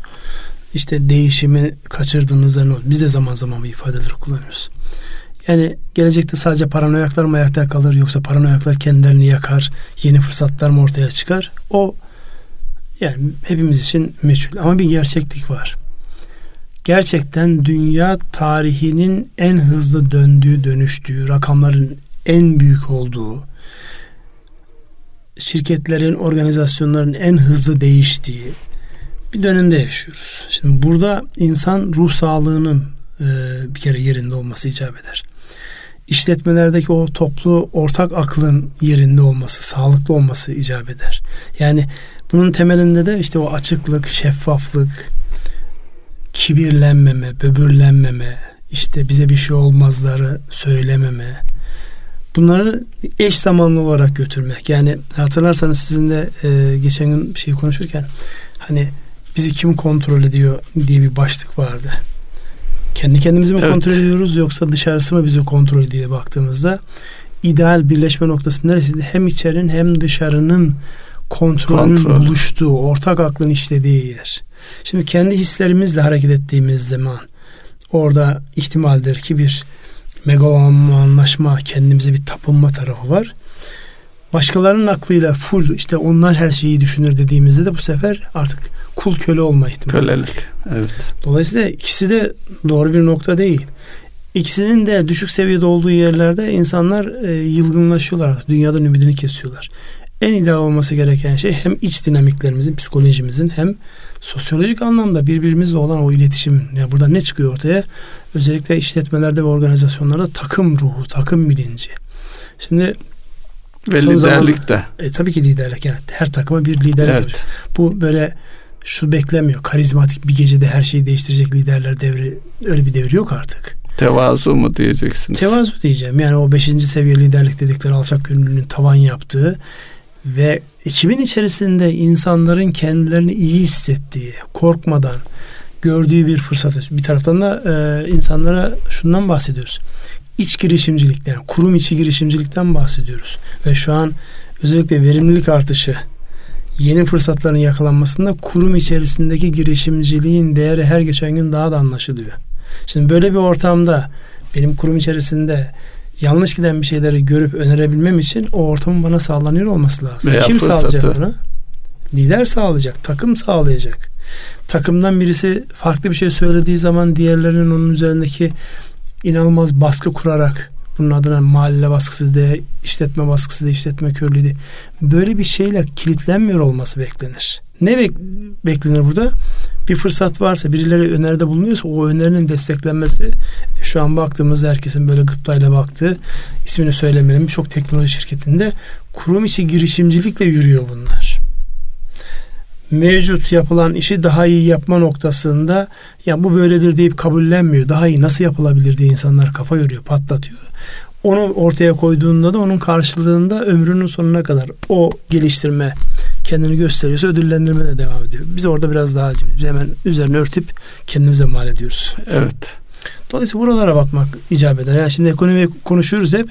İşte değişimi kaçırdığınızda ne olur? Biz de zaman zaman bu ifadeleri kullanıyoruz. Yani gelecekte sadece paranoyaklar mı ayakta kalır yoksa paranoyaklar kendilerini yakar, yeni fırsatlar mı ortaya çıkar? O yani hepimiz için meçhul ama bir gerçeklik var. Gerçekten dünya tarihinin en hızlı döndüğü, dönüştüğü, rakamların en büyük olduğu, şirketlerin, organizasyonların en hızlı değiştiği bir dönemde yaşıyoruz. Şimdi burada insan ruh sağlığının e, bir kere yerinde olması icap eder. İşletmelerdeki o toplu ortak aklın yerinde olması, sağlıklı olması icap eder. Yani bunun temelinde de işte o açıklık, şeffaflık, kibirlenmeme, böbürlenmeme, işte bize bir şey olmazları söylememe, bunları eş zamanlı olarak götürmek. Yani hatırlarsanız sizinle e, geçen gün bir şey konuşurken hani bizi kim kontrol ediyor diye bir başlık vardı. Kendi kendimizi mi evet. kontrol ediyoruz yoksa dışarısı mı bizi kontrol ediyor diye baktığımızda ideal birleşme noktası neresiydi? Hem içerinin hem dışarının kontrolün Kontrol. buluştuğu, ortak aklın işlediği yer. Şimdi kendi hislerimizle hareket ettiğimiz zaman orada ihtimaldir ki bir megalomanlaşma, kendimize bir tapınma tarafı var. Başkalarının aklıyla full işte onlar her şeyi düşünür dediğimizde de bu sefer artık kul köle olma ihtimali. Kölelik. Evet. Dolayısıyla ikisi de doğru bir nokta değil. İkisinin de düşük seviyede olduğu yerlerde insanlar e, yılgınlaşıyorlar. Dünyadan ümidini kesiyorlar. En ideal olması gereken şey hem iç dinamiklerimizin, psikolojimizin hem sosyolojik anlamda birbirimizle olan o iletişim. Yani burada ne çıkıyor ortaya? Özellikle işletmelerde ve organizasyonlarda takım ruhu, takım bilinci. Şimdi ve liderlik de. E, tabii ki liderlik. Yani her takıma bir lider evet. Bu böyle şu beklemiyor. Karizmatik bir gecede her şeyi değiştirecek liderler devri öyle bir devir yok artık. Tevazu mu diyeceksiniz? Tevazu diyeceğim. Yani o beşinci seviye liderlik dedikleri alçak gönüllünün tavan yaptığı ve ekibin içerisinde insanların kendilerini iyi hissettiği, korkmadan gördüğü bir fırsat. Bir taraftan da e, insanlara şundan bahsediyoruz. İç girişimcilikten, kurum içi girişimcilikten bahsediyoruz. Ve şu an özellikle verimlilik artışı yeni fırsatların yakalanmasında kurum içerisindeki girişimciliğin değeri her geçen gün daha da anlaşılıyor. Şimdi böyle bir ortamda benim kurum içerisinde yanlış giden bir şeyleri görüp önerebilmem için o ortamın bana sağlanıyor olması lazım. Veya Kim fırsatı. sağlayacak bunu? Lider sağlayacak, takım sağlayacak. Takımdan birisi farklı bir şey söylediği zaman diğerlerinin onun üzerindeki inanılmaz baskı kurarak bunun adına mahalle baskısı de, işletme baskısı de, işletme körlüğü de. Böyle bir şeyle kilitlenmiyor olması beklenir. Ne bek- beklenir burada? Bir fırsat varsa, birileri öneride bulunuyorsa o önerinin desteklenmesi şu an baktığımızda herkesin böyle gıptayla baktığı ismini söylemeyelim birçok teknoloji şirketinde kurum içi girişimcilikle yürüyor bunlar mevcut yapılan işi daha iyi yapma noktasında ya bu böyledir deyip kabullenmiyor. Daha iyi nasıl yapılabilir diye insanlar kafa yoruyor, patlatıyor. Onu ortaya koyduğunda da onun karşılığında ömrünün sonuna kadar o geliştirme kendini gösteriyorsa ödüllendirme de devam ediyor. Biz orada biraz daha acı. Biz hemen üzerine örtüp kendimize mal ediyoruz. Evet. Dolayısıyla buralara bakmak icap eder. Yani şimdi ekonomi konuşuyoruz hep.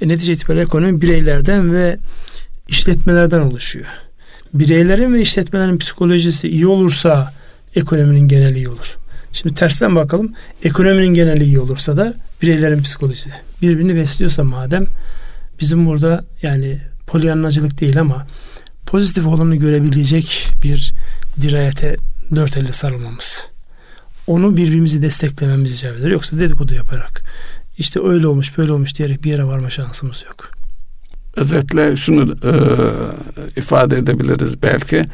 E, netice itibariyle ekonomi bireylerden ve işletmelerden oluşuyor bireylerin ve işletmelerin psikolojisi iyi olursa ekonominin geneli iyi olur. Şimdi tersten bakalım. Ekonominin geneli iyi olursa da bireylerin psikolojisi. Birbirini besliyorsa madem bizim burada yani polyanlacılık değil ama pozitif olanı görebilecek bir dirayete dört elle sarılmamız. Onu birbirimizi desteklememiz icap eder. Yoksa dedikodu yaparak işte öyle olmuş böyle olmuş diyerek bir yere varma şansımız yok özetle şunu e, ifade edebiliriz belki.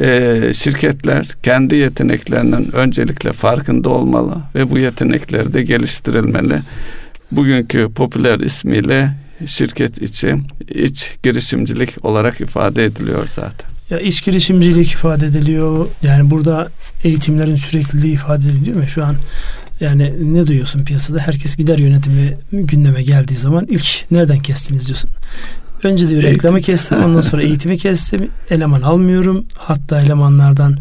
E, şirketler kendi yeteneklerinin öncelikle farkında olmalı ve bu yetenekleri de geliştirilmeli. Bugünkü popüler ismiyle şirket içi iç girişimcilik olarak ifade ediliyor zaten. Ya iç girişimcilik ifade ediliyor. Yani burada eğitimlerin sürekliliği ifade ediliyor mu? Şu an yani ne duyuyorsun piyasada? Herkes gider yönetimi gündeme geldiği zaman ilk nereden kestiniz diyorsun. Önce de reklamı kestim. Ondan sonra eğitimi kestim. Eleman almıyorum. Hatta elemanlardan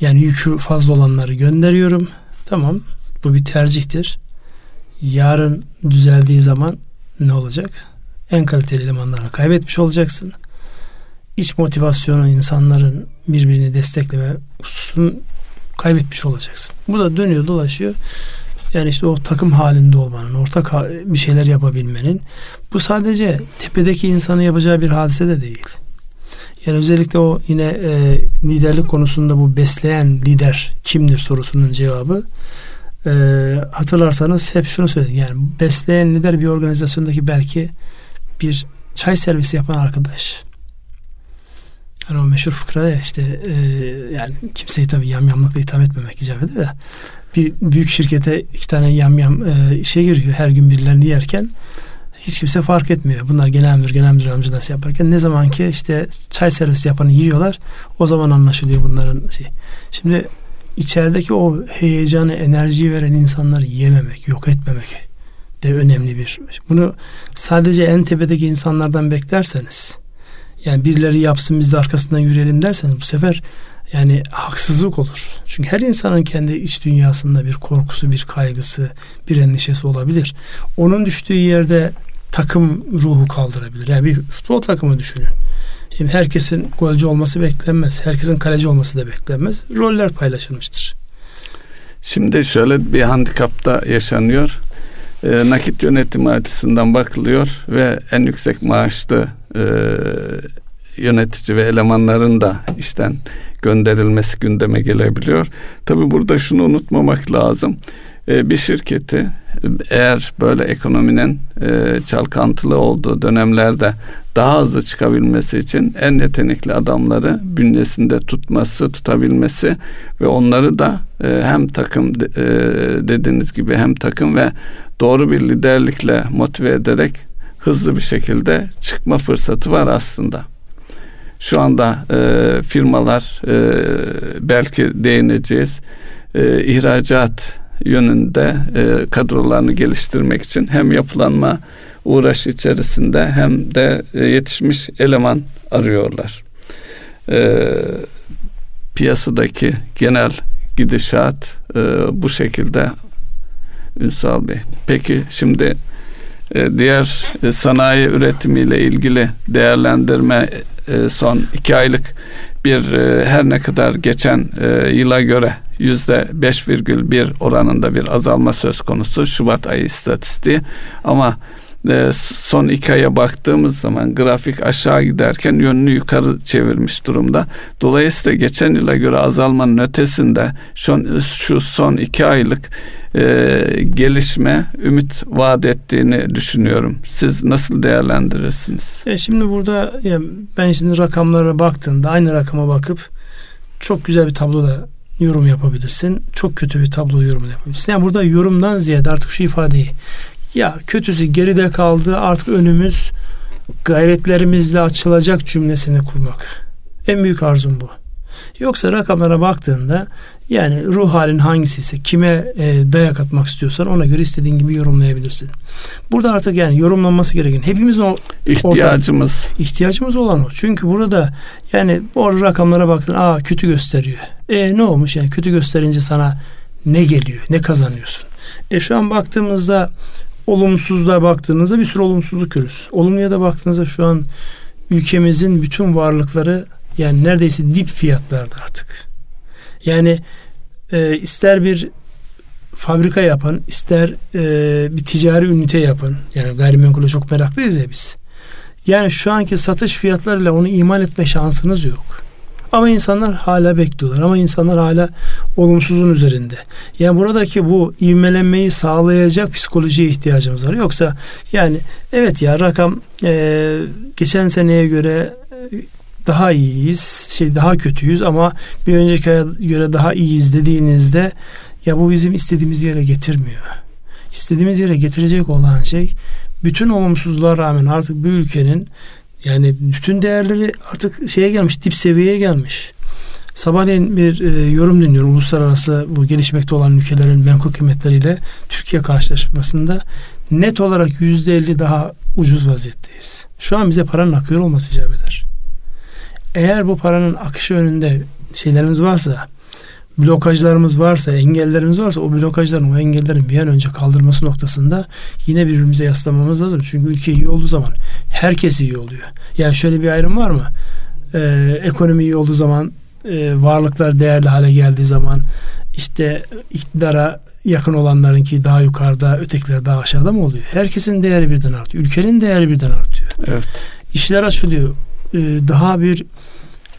yani yükü fazla olanları gönderiyorum. Tamam. Bu bir tercihtir. Yarın düzeldiği zaman ne olacak? En kaliteli elemanları kaybetmiş olacaksın. İç motivasyonu insanların birbirini destekleme hususunu kaybetmiş olacaksın. Bu da dönüyor dolaşıyor. Yani işte o takım halinde olmanın, ortak bir şeyler yapabilmenin bu sadece tepedeki insanın yapacağı bir hadise de değil. Yani özellikle o yine e, liderlik konusunda bu besleyen lider kimdir sorusunun cevabı e, hatırlarsanız hep şunu söyledik. Yani besleyen lider bir organizasyondaki belki bir çay servisi yapan arkadaş. Hani o meşhur fıkra ya işte e, yani kimseyi tabii yamyamlıkla hitap etmemek icap eder de bir büyük şirkete iki tane yamyam e, işe giriyor her gün birilerini yerken hiç kimse fark etmiyor. Bunlar genel müdür, genel müdür yardımcılar şey yaparken ne zaman ki işte çay servisi yapanı yiyorlar o zaman anlaşılıyor bunların şey. Şimdi içerideki o heyecanı, enerjiyi veren insanları yememek, yok etmemek de önemli bir. Bunu sadece en tepedeki insanlardan beklerseniz yani birileri yapsın biz de arkasından yürüyelim derseniz bu sefer yani haksızlık olur. Çünkü her insanın kendi iç dünyasında bir korkusu, bir kaygısı, bir endişesi olabilir. Onun düştüğü yerde takım ruhu kaldırabilir. Yani bir futbol takımı düşünün. Şimdi herkesin golcü olması beklenmez. Herkesin kaleci olması da beklenmez. Roller paylaşılmıştır. Şimdi şöyle bir handikapta yaşanıyor. E, nakit yönetimi açısından bakılıyor ve en yüksek maaşlı e, yönetici ve elemanların da işten gönderilmesi gündeme gelebiliyor. Tabi burada şunu unutmamak lazım. E, bir şirketi eğer böyle ekonominin e, çalkantılı olduğu dönemlerde daha hızlı çıkabilmesi için en yetenekli adamları bünyesinde tutması, tutabilmesi ve onları da e, hem takım e, dediğiniz gibi hem takım ve doğru bir liderlikle motive ederek hızlı bir şekilde çıkma fırsatı var aslında. Şu anda e, firmalar e, belki değineceğiz e, ihracat yönünde e, kadrolarını geliştirmek için hem yapılanma uğraşı içerisinde hem de e, yetişmiş eleman arıyorlar. E, piyasadaki genel gidişat e, bu şekilde Ünsal Bey. Peki şimdi e, diğer e, sanayi üretimiyle ilgili değerlendirme e, son iki aylık bir e, her ne kadar geçen e, yıla göre yüzde 5,1 oranında bir azalma söz konusu Şubat ayı istatistiği ama son iki aya baktığımız zaman grafik aşağı giderken yönünü yukarı çevirmiş durumda. Dolayısıyla geçen yıla göre azalmanın ötesinde şu, şu son iki aylık e, gelişme ümit vaat ettiğini düşünüyorum. Siz nasıl değerlendirirsiniz? E şimdi burada ben şimdi rakamlara baktığımda aynı rakama bakıp çok güzel bir tablo da yorum yapabilirsin. Çok kötü bir tablo yorum yapabilirsin. Yani burada yorumdan ziyade artık şu ifadeyi ya kötüsü geride kaldı artık önümüz gayretlerimizle açılacak cümlesini kurmak. En büyük arzum bu. Yoksa rakamlara baktığında yani ruh halin hangisi ise kime e, dayak atmak istiyorsan ona göre istediğin gibi yorumlayabilirsin. Burada artık yani yorumlanması gereken hepimizin o ihtiyacımız ortak, ihtiyacımız olan o. Çünkü burada yani o rakamlara baktın aa kötü gösteriyor. E ne olmuş yani kötü gösterince sana ne geliyor? Ne kazanıyorsun? E şu an baktığımızda olumsuzluğa baktığınızda bir sürü olumsuzluk görürüz. Olumluya da baktığınızda şu an ülkemizin bütün varlıkları yani neredeyse dip fiyatlarda artık. Yani e, ister bir fabrika yapan, ister e, bir ticari ünite yapan, yani gayrimenkule çok meraklıyız ya biz. Yani şu anki satış fiyatlarıyla onu imal etme şansınız yok. Ama insanlar hala bekliyorlar. Ama insanlar hala olumsuzun üzerinde. Yani buradaki bu ivmelenmeyi sağlayacak psikolojiye ihtiyacımız var. Yoksa yani evet ya rakam e, geçen seneye göre e, daha iyiyiz, şey daha kötüyüz ama bir önceki aya göre daha iyiyiz dediğinizde ya bu bizim istediğimiz yere getirmiyor. İstediğimiz yere getirecek olan şey bütün olumsuzluğa rağmen artık bu ülkenin yani bütün değerleri artık şeye gelmiş, dip seviyeye gelmiş. Sabahleyin bir e, yorum dinliyorum uluslararası bu gelişmekte olan ülkelerin menkul kıymetleriyle Türkiye karşılaşmasında net olarak yüzde elli daha ucuz vaziyetteyiz. Şu an bize paranın akıyor olması icap eder. Eğer bu paranın akışı önünde şeylerimiz varsa, blokajlarımız varsa, engellerimiz varsa o blokajların, o engellerin bir an önce kaldırması noktasında yine birbirimize yaslamamız lazım. Çünkü ülke iyi olduğu zaman herkes iyi oluyor. Yani şöyle bir ayrım var mı? Ee, ekonomi iyi olduğu zaman, e, varlıklar değerli hale geldiği zaman işte iktidara yakın olanların ki daha yukarıda, ötekiler daha aşağıda mı oluyor? Herkesin değeri birden artıyor. Ülkenin değeri birden artıyor. Evet. İşler açılıyor. Ee, daha bir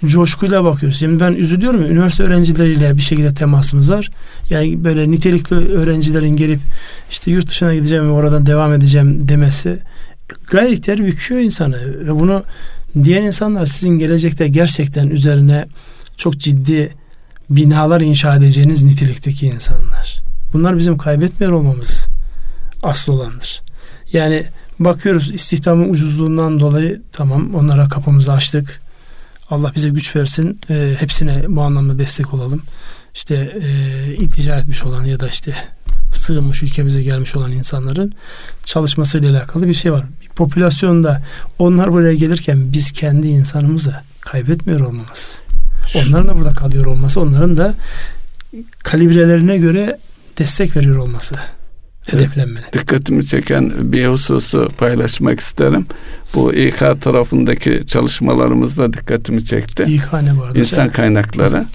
coşkuyla bakıyoruz. Şimdi ben üzülüyorum. Üniversite öğrencileriyle bir şekilde temasımız var. Yani böyle nitelikli öğrencilerin gelip işte yurt dışına gideceğim ve oradan devam edeceğim demesi gayri ihtiyar büküyor insanı. Ve bunu diyen insanlar sizin gelecekte gerçekten üzerine çok ciddi binalar inşa edeceğiniz nitelikteki insanlar. Bunlar bizim kaybetmiyor olmamız asıl olandır. Yani bakıyoruz istihdamın ucuzluğundan dolayı tamam onlara kapımızı açtık Allah bize güç versin. E, hepsine bu anlamda destek olalım. İşte e, iltica etmiş olan ya da işte sığınmış ülkemize gelmiş olan insanların çalışmasıyla alakalı bir şey var. Bir popülasyonda onlar buraya gelirken biz kendi insanımızı kaybetmiyor olmamız. Onların da burada kalıyor olması, onların da kalibrelerine göre destek veriyor olması hedeflenmeli. Dikkatimi çeken bir hususu paylaşmak isterim. Bu İK tarafındaki çalışmalarımızda dikkatimi çekti. İK ne bu arada? İnsan kaynakları.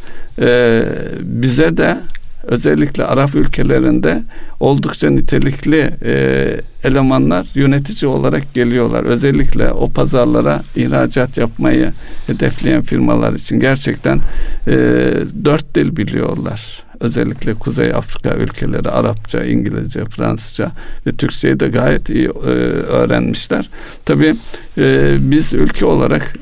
Ee, bize de özellikle Arap ülkelerinde oldukça nitelikli e, elemanlar yönetici olarak geliyorlar. Özellikle o pazarlara ihracat yapmayı hedefleyen firmalar için gerçekten e, dört dil biliyorlar özellikle Kuzey Afrika ülkeleri Arapça, İngilizce, Fransızca ve Türkçeyi de gayet iyi e, öğrenmişler. Tabii e, biz ülke olarak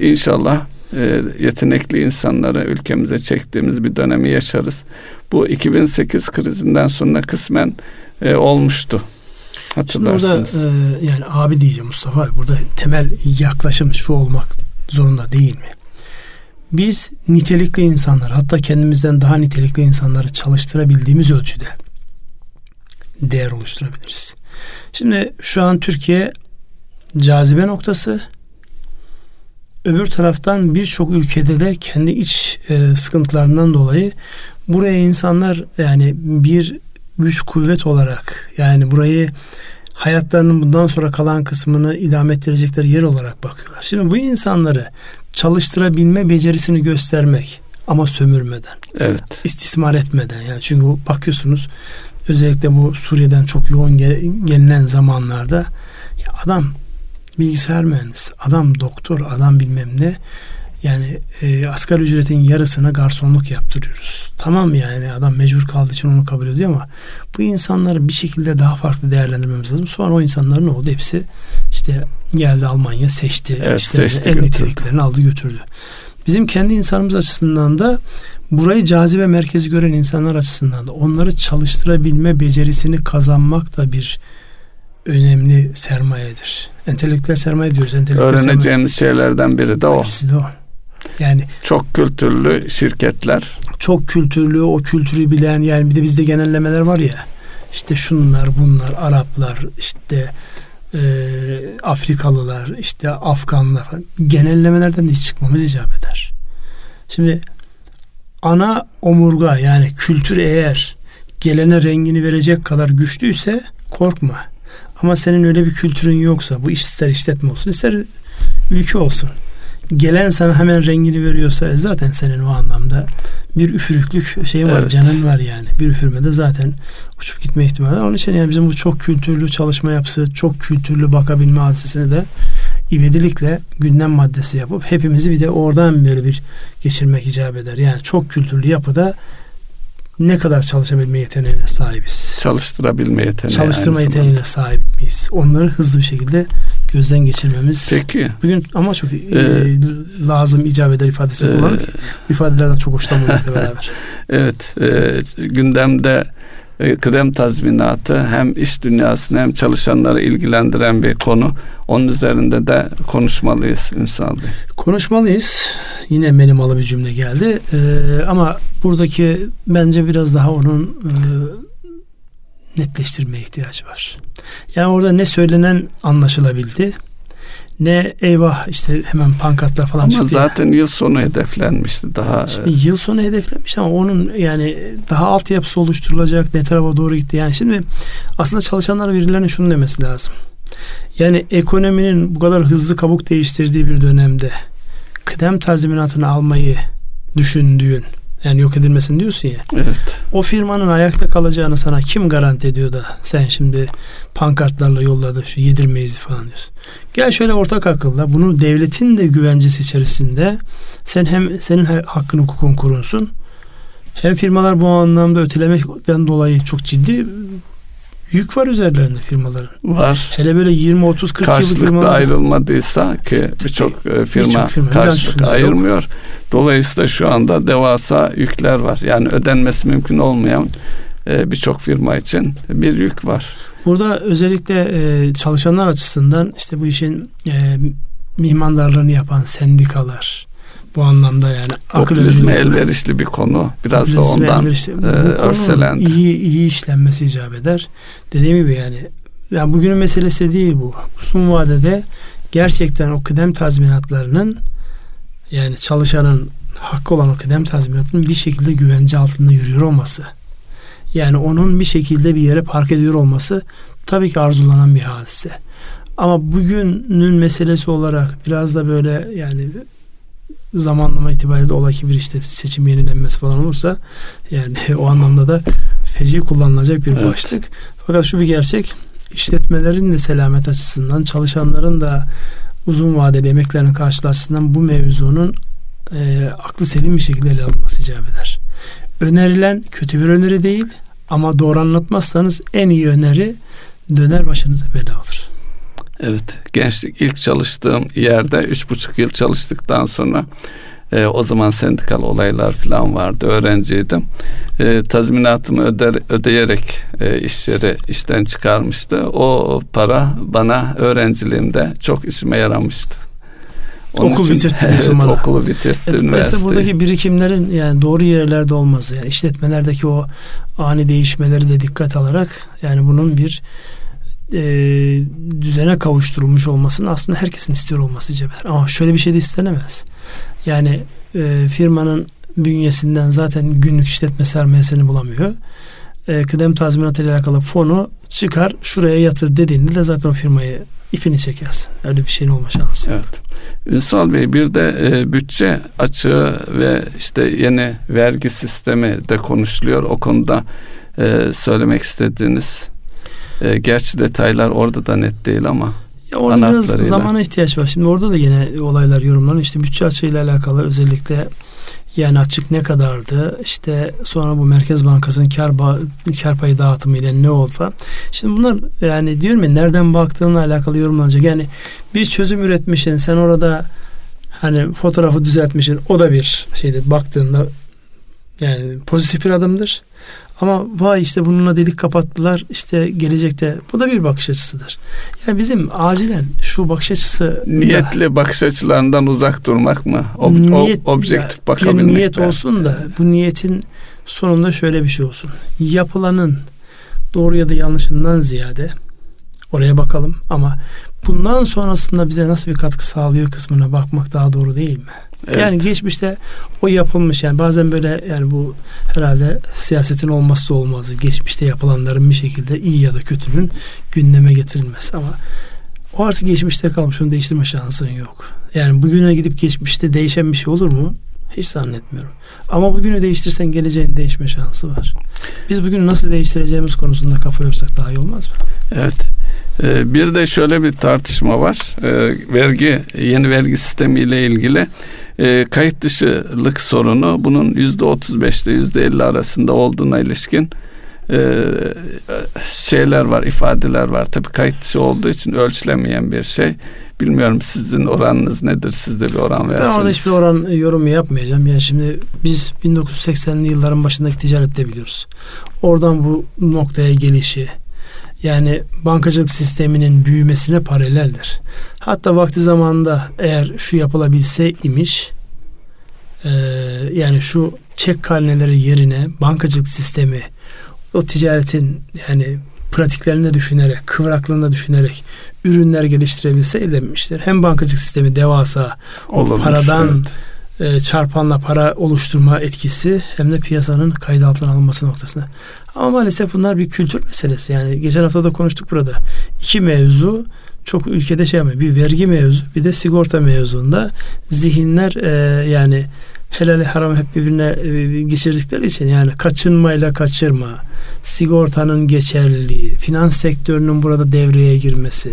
inşallah e, yetenekli insanları ülkemize çektiğimiz bir dönemi yaşarız. Bu 2008 krizinden sonra kısmen e, olmuştu. Hatırlarsınız. Şimdi burada e, yani abi diyeceğim Mustafa abi burada temel yaklaşım şu olmak zorunda değil mi? Biz nitelikli insanlar hatta kendimizden daha nitelikli insanları çalıştırabildiğimiz ölçüde değer oluşturabiliriz. Şimdi şu an Türkiye cazibe noktası öbür taraftan birçok ülkede de kendi iç e, sıkıntılarından dolayı buraya insanlar yani bir güç kuvvet olarak yani burayı hayatlarının bundan sonra kalan kısmını idame ettirecekleri yer olarak bakıyorlar. Şimdi bu insanları çalıştırabilme becerisini göstermek ama sömürmeden. Evet. İstismar etmeden yani çünkü bakıyorsunuz özellikle bu Suriye'den çok yoğun gel- gelinen zamanlarda ya adam bilgisayar mühendisi, adam doktor, adam bilmem ne yani e, asgari ücretin yarısına garsonluk yaptırıyoruz. Tamam yani adam mecbur kaldığı için onu kabul ediyor ama bu insanları bir şekilde daha farklı değerlendirmemiz lazım. Sonra o insanların ne oldu? Hepsi işte geldi Almanya seçti. Evet, işte seçti, en götürdü. niteliklerini aldı götürdü. Bizim kendi insanımız açısından da burayı cazibe merkezi gören insanlar açısından da onları çalıştırabilme becerisini kazanmak da bir önemli sermayedir. Entelektüel sermaye diyoruz. Entelektüel Öğreneceğimiz şeylerden biri de o. De o. Yani Çok kültürlü şirketler. çok kültürlü, o kültürü bilen yani bir de bizde genellemeler var ya. İşte şunlar, bunlar, Araplar, işte e, Afrikalılar, işte Afganlar falan. Genellemelerden de hiç çıkmamız icap eder. Şimdi ana omurga yani kültür eğer gelene rengini verecek kadar güçlüyse korkma. Ama senin öyle bir kültürün yoksa bu iş ister işletme olsun ister ülke olsun. Gelen sana hemen rengini veriyorsa e, zaten senin o anlamda bir üfürüklük şey var Evet. canın var yani. Bir üfürmede zaten uçup gitme ihtimali. Onun için yani bizim bu çok kültürlü çalışma yapısı, çok kültürlü bakabilme hadisesini de ivedilikle gündem maddesi yapıp hepimizi bir de oradan böyle bir geçirmek icap eder. Yani çok kültürlü yapıda ne kadar çalışabilme yeteneğine sahibiz. Çalıştırabilme yeteneği. Çalıştırma yeteneğine sahip miyiz? Onları hızlı bir şekilde gözden geçirmemiz Peki. bugün ama çok e, Ee, lazım icap eder ifadesi Ee, kullanıp ifadelerden çok hoşlanmamakla beraber. Evet, e, gündemde e, kıdem tazminatı hem iş dünyasını hem çalışanları ilgilendiren bir konu. Onun üzerinde de konuşmalıyız Ünsal Bey. Konuşmalıyız. Yine menimalı bir cümle geldi. Ee, ama buradaki bence biraz daha onun e, netleştirmeye ihtiyacı var. Yani orada ne söylenen anlaşılabildi. Ne eyvah işte hemen pankartlar falan Ama çıktı. ya. zaten yıl sonu hedeflenmişti daha. Şimdi yıl sonu hedeflemiş ama onun yani daha altyapısı oluşturulacak ne tarafa doğru gitti. Yani şimdi aslında çalışanlar birilerine şunu demesi lazım. Yani ekonominin bu kadar hızlı kabuk değiştirdiği bir dönemde kıdem tazminatını almayı düşündüğün yani yok edilmesin diyorsun ya. Evet. O firmanın ayakta kalacağını sana kim garanti ediyor da sen şimdi pankartlarla yolladı şu yedirmeyiz falan diyorsun. Gel şöyle ortak akılla bunu devletin de güvencesi içerisinde sen hem senin ha- hakkın hukukun korunsun hem firmalar bu anlamda ötelemekten dolayı çok ciddi yük var üzerlerinde firmaların. Var. Hele böyle 20 30 40 yıllık Karşılıklı firmalar ayrılmadıysa ki birçok e, firma Birçok firma karşılık bilançosunda yok. ayırmıyor. Dolayısıyla şu anda devasa yükler var. Yani ödenmesi mümkün olmayan e, birçok firma için bir yük var. Burada özellikle e, çalışanlar açısından işte bu işin mihmandarlığını yapan sendikalar bu anlamda yani akıl özüne- elverişli bir konu. Biraz da popülizme ondan elverişli. Bu e, örselendi. iyi, iyi işlenmesi icap eder. Dediğim gibi yani yani bugünün meselesi değil bu. Uzun vadede gerçekten o kıdem tazminatlarının yani çalışanın hakkı olan o kıdem tazminatının bir şekilde güvence altında yürüyor olması. Yani onun bir şekilde bir yere park ediyor olması tabii ki arzulanan bir hadise. Ama bugünün meselesi olarak biraz da böyle yani zamanlama itibariyle de ola ki bir işte seçim yenilenmesi falan olursa yani o anlamda da feci kullanılacak bir Evet. başlık. Fakat şu bir gerçek işletmelerin de selamet açısından çalışanların da uzun vadeli emeklerinin karşılığı açısından bu mevzunun e, aklı selim bir şekilde ele alınması icap eder. Önerilen kötü bir öneri değil ama doğru anlatmazsanız en iyi öneri döner başınıza bela olur. Evet, gençlik ilk çalıştığım yerde üç buçuk yıl çalıştıktan sonra e, o zaman sendikal olaylar falan vardı. Öğrenciydim. E, tazminatımı öder, ödeyerek e, iş yeri işten çıkarmıştı. O para bana öğrenciliğimde çok işime yaramıştı. Okul bitirtti diyorsun evet, bana. okulu bitirtti. Evet, buradaki birikimlerin yani doğru yerlerde olması yani işletmelerdeki o ani değişmeleri de dikkat alarak yani bunun bir e, düzene kavuşturulmuş olmasını aslında herkesin istiyor olması icap eder. Ama şöyle bir şey de istenemez. Yani e, firmanın bünyesinden zaten günlük işletme sermayesini bulamıyor. E, kıdem tazminatı ile alakalı fonu çıkar şuraya yatır dediğinde de zaten o firmayı ipini çekersin. Öyle bir şeyin olma şansı yok. Evet. Ünsal Bey bir de e, bütçe açığı ve işte yeni vergi sistemi de konuşuluyor. O konuda e, söylemek istediğiniz e, gerçi detaylar orada da net değil ama ya orada biraz zamana ihtiyaç var. Şimdi orada da yine olaylar yorumlanıyor. İşte bütçe açığıyla alakalı özellikle yani açık ne kadardı? İşte sonra bu Merkez Bankası'nın kar, kar payı dağıtımı ile ne oldu falan. Şimdi bunlar yani diyorum ya nereden baktığınla alakalı yorumlanacak. Yani bir çözüm üretmişsin sen orada hani fotoğrafı düzeltmişsin o da bir şeydir baktığında yani pozitif bir adımdır. Ama vay işte bununla delik kapattılar işte gelecekte bu da bir bakış açısıdır. Yani bizim acilen şu bakış açısı niyetli da, bakış açılarından uzak durmak mı? Ob, niyet, objektif ya, bakabilmek. Bir niyet olsun da bu niyetin sonunda şöyle bir şey olsun. Yapılanın doğru ya da yanlışından ziyade oraya bakalım ama bundan sonrasında bize nasıl bir katkı sağlıyor kısmına bakmak daha doğru değil mi? Evet. Yani geçmişte o yapılmış yani bazen böyle yani bu herhalde siyasetin olmazsa olmazı geçmişte yapılanların bir şekilde iyi ya da kötünün gündeme getirilmesi ama o artık geçmişte kalmış onu değiştirme şansın yok. Yani bugüne gidip geçmişte değişen bir şey olur mu? Hiç zannetmiyorum. Ama bugünü değiştirsen geleceğin değişme şansı var. Biz bugünü nasıl değiştireceğimiz konusunda kafa yorsak daha iyi olmaz mı? Evet. Ee, bir de şöyle bir tartışma var. Ee, vergi yeni vergi sistemiyle ilgili e, kayıt dışılık sorunu bunun yüzde otuz beşte yüzde elli arasında olduğuna ilişkin e, şeyler var, ifadeler var. Tabii kayıt dışı olduğu için ölçülemeyen bir şey. Bilmiyorum sizin oranınız nedir? Siz de bir oran versiniz. Ben ona hiçbir oran yorumu yapmayacağım. Yani şimdi biz 1980'li yılların başındaki ticarette biliyoruz. Oradan bu noktaya gelişi, yani bankacılık sisteminin büyümesine paraleldir. Hatta vakti zamanında eğer şu yapılabilse imiş e, yani şu çek karneleri yerine bankacılık sistemi o ticaretin yani pratiklerinde düşünerek, kıvraklığında düşünerek ürünler geliştirebilse edemiştir. Hem bankacılık sistemi devasa o paradan evet e, çarpanla para oluşturma etkisi hem de piyasanın kayıt altına alınması noktasında. Ama maalesef bunlar bir kültür meselesi. Yani geçen hafta da konuştuk burada. İki mevzu çok ülkede şey yapmıyor. Bir vergi mevzu bir de sigorta mevzunda zihinler e, yani helal haram hep birbirine e, geçirdikleri için yani kaçınmayla kaçırma, sigortanın geçerliliği, finans sektörünün burada devreye girmesi,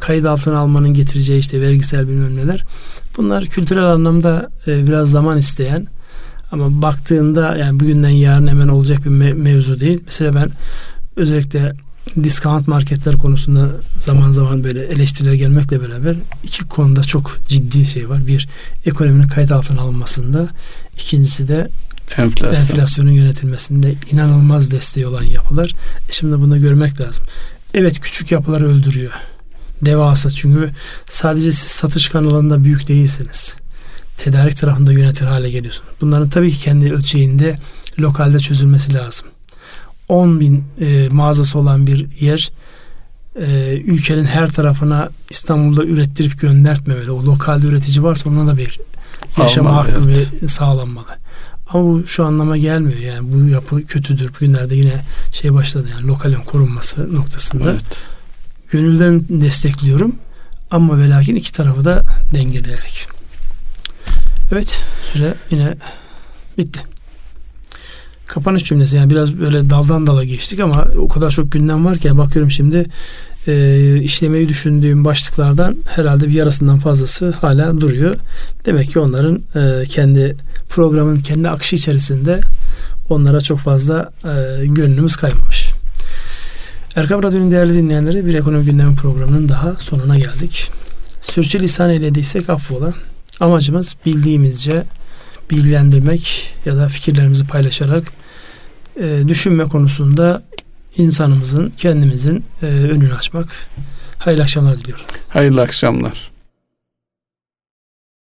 kayıt altına almanın getireceği işte vergisel bilmem neler Bunlar kültürel anlamda e, biraz zaman isteyen ama baktığında yani bugünden yarın hemen olacak bir me- mevzu değil. Mesela ben özellikle discount marketler konusunda zaman zaman böyle eleştiriler gelmekle beraber iki konuda çok ciddi şey var. Bir ekonominin kayıt altına alınmasında, ikincisi de Enflasyon. enflasyonun yönetilmesinde inanılmaz desteği olan yapılar. E şimdi bunu görmek lazım. Evet küçük yapılar öldürüyor devasa çünkü sadece siz satış kanalında büyük değilsiniz. Tedarik tarafında yönetir hale geliyorsunuz. Bunların tabii ki kendi ölçeğinde lokalde çözülmesi lazım. 10 bin e, mağazası olan bir yer e, ülkenin her tarafına İstanbul'da ürettirip göndertmemeli. O lokalde üretici varsa ona da bir yaşama Almalı, hakkı evet. ve sağlanmalı. Ama bu şu anlama gelmiyor. Yani bu yapı kötüdür. Bugünlerde yine şey başladı yani lokalin korunması noktasında. Evet gönülden destekliyorum. Ama ve lakin iki tarafı da dengeleyerek. Evet süre yine bitti. Kapanış cümlesi yani biraz böyle daldan dala geçtik ama o kadar çok gündem var ki bakıyorum şimdi e, işlemeyi düşündüğüm başlıklardan herhalde bir yarısından fazlası hala duruyor. Demek ki onların e, kendi programın kendi akışı içerisinde onlara çok fazla e, gönlümüz kaymamış. Erkam Radyo'nun değerli dinleyenleri bir ekonomi gündemi programının daha sonuna geldik. Sürçülisan eylediysek affola. Amacımız bildiğimizce bilgilendirmek ya da fikirlerimizi paylaşarak e, düşünme konusunda insanımızın, kendimizin e, önünü açmak. Hayırlı akşamlar diliyorum. Hayırlı akşamlar.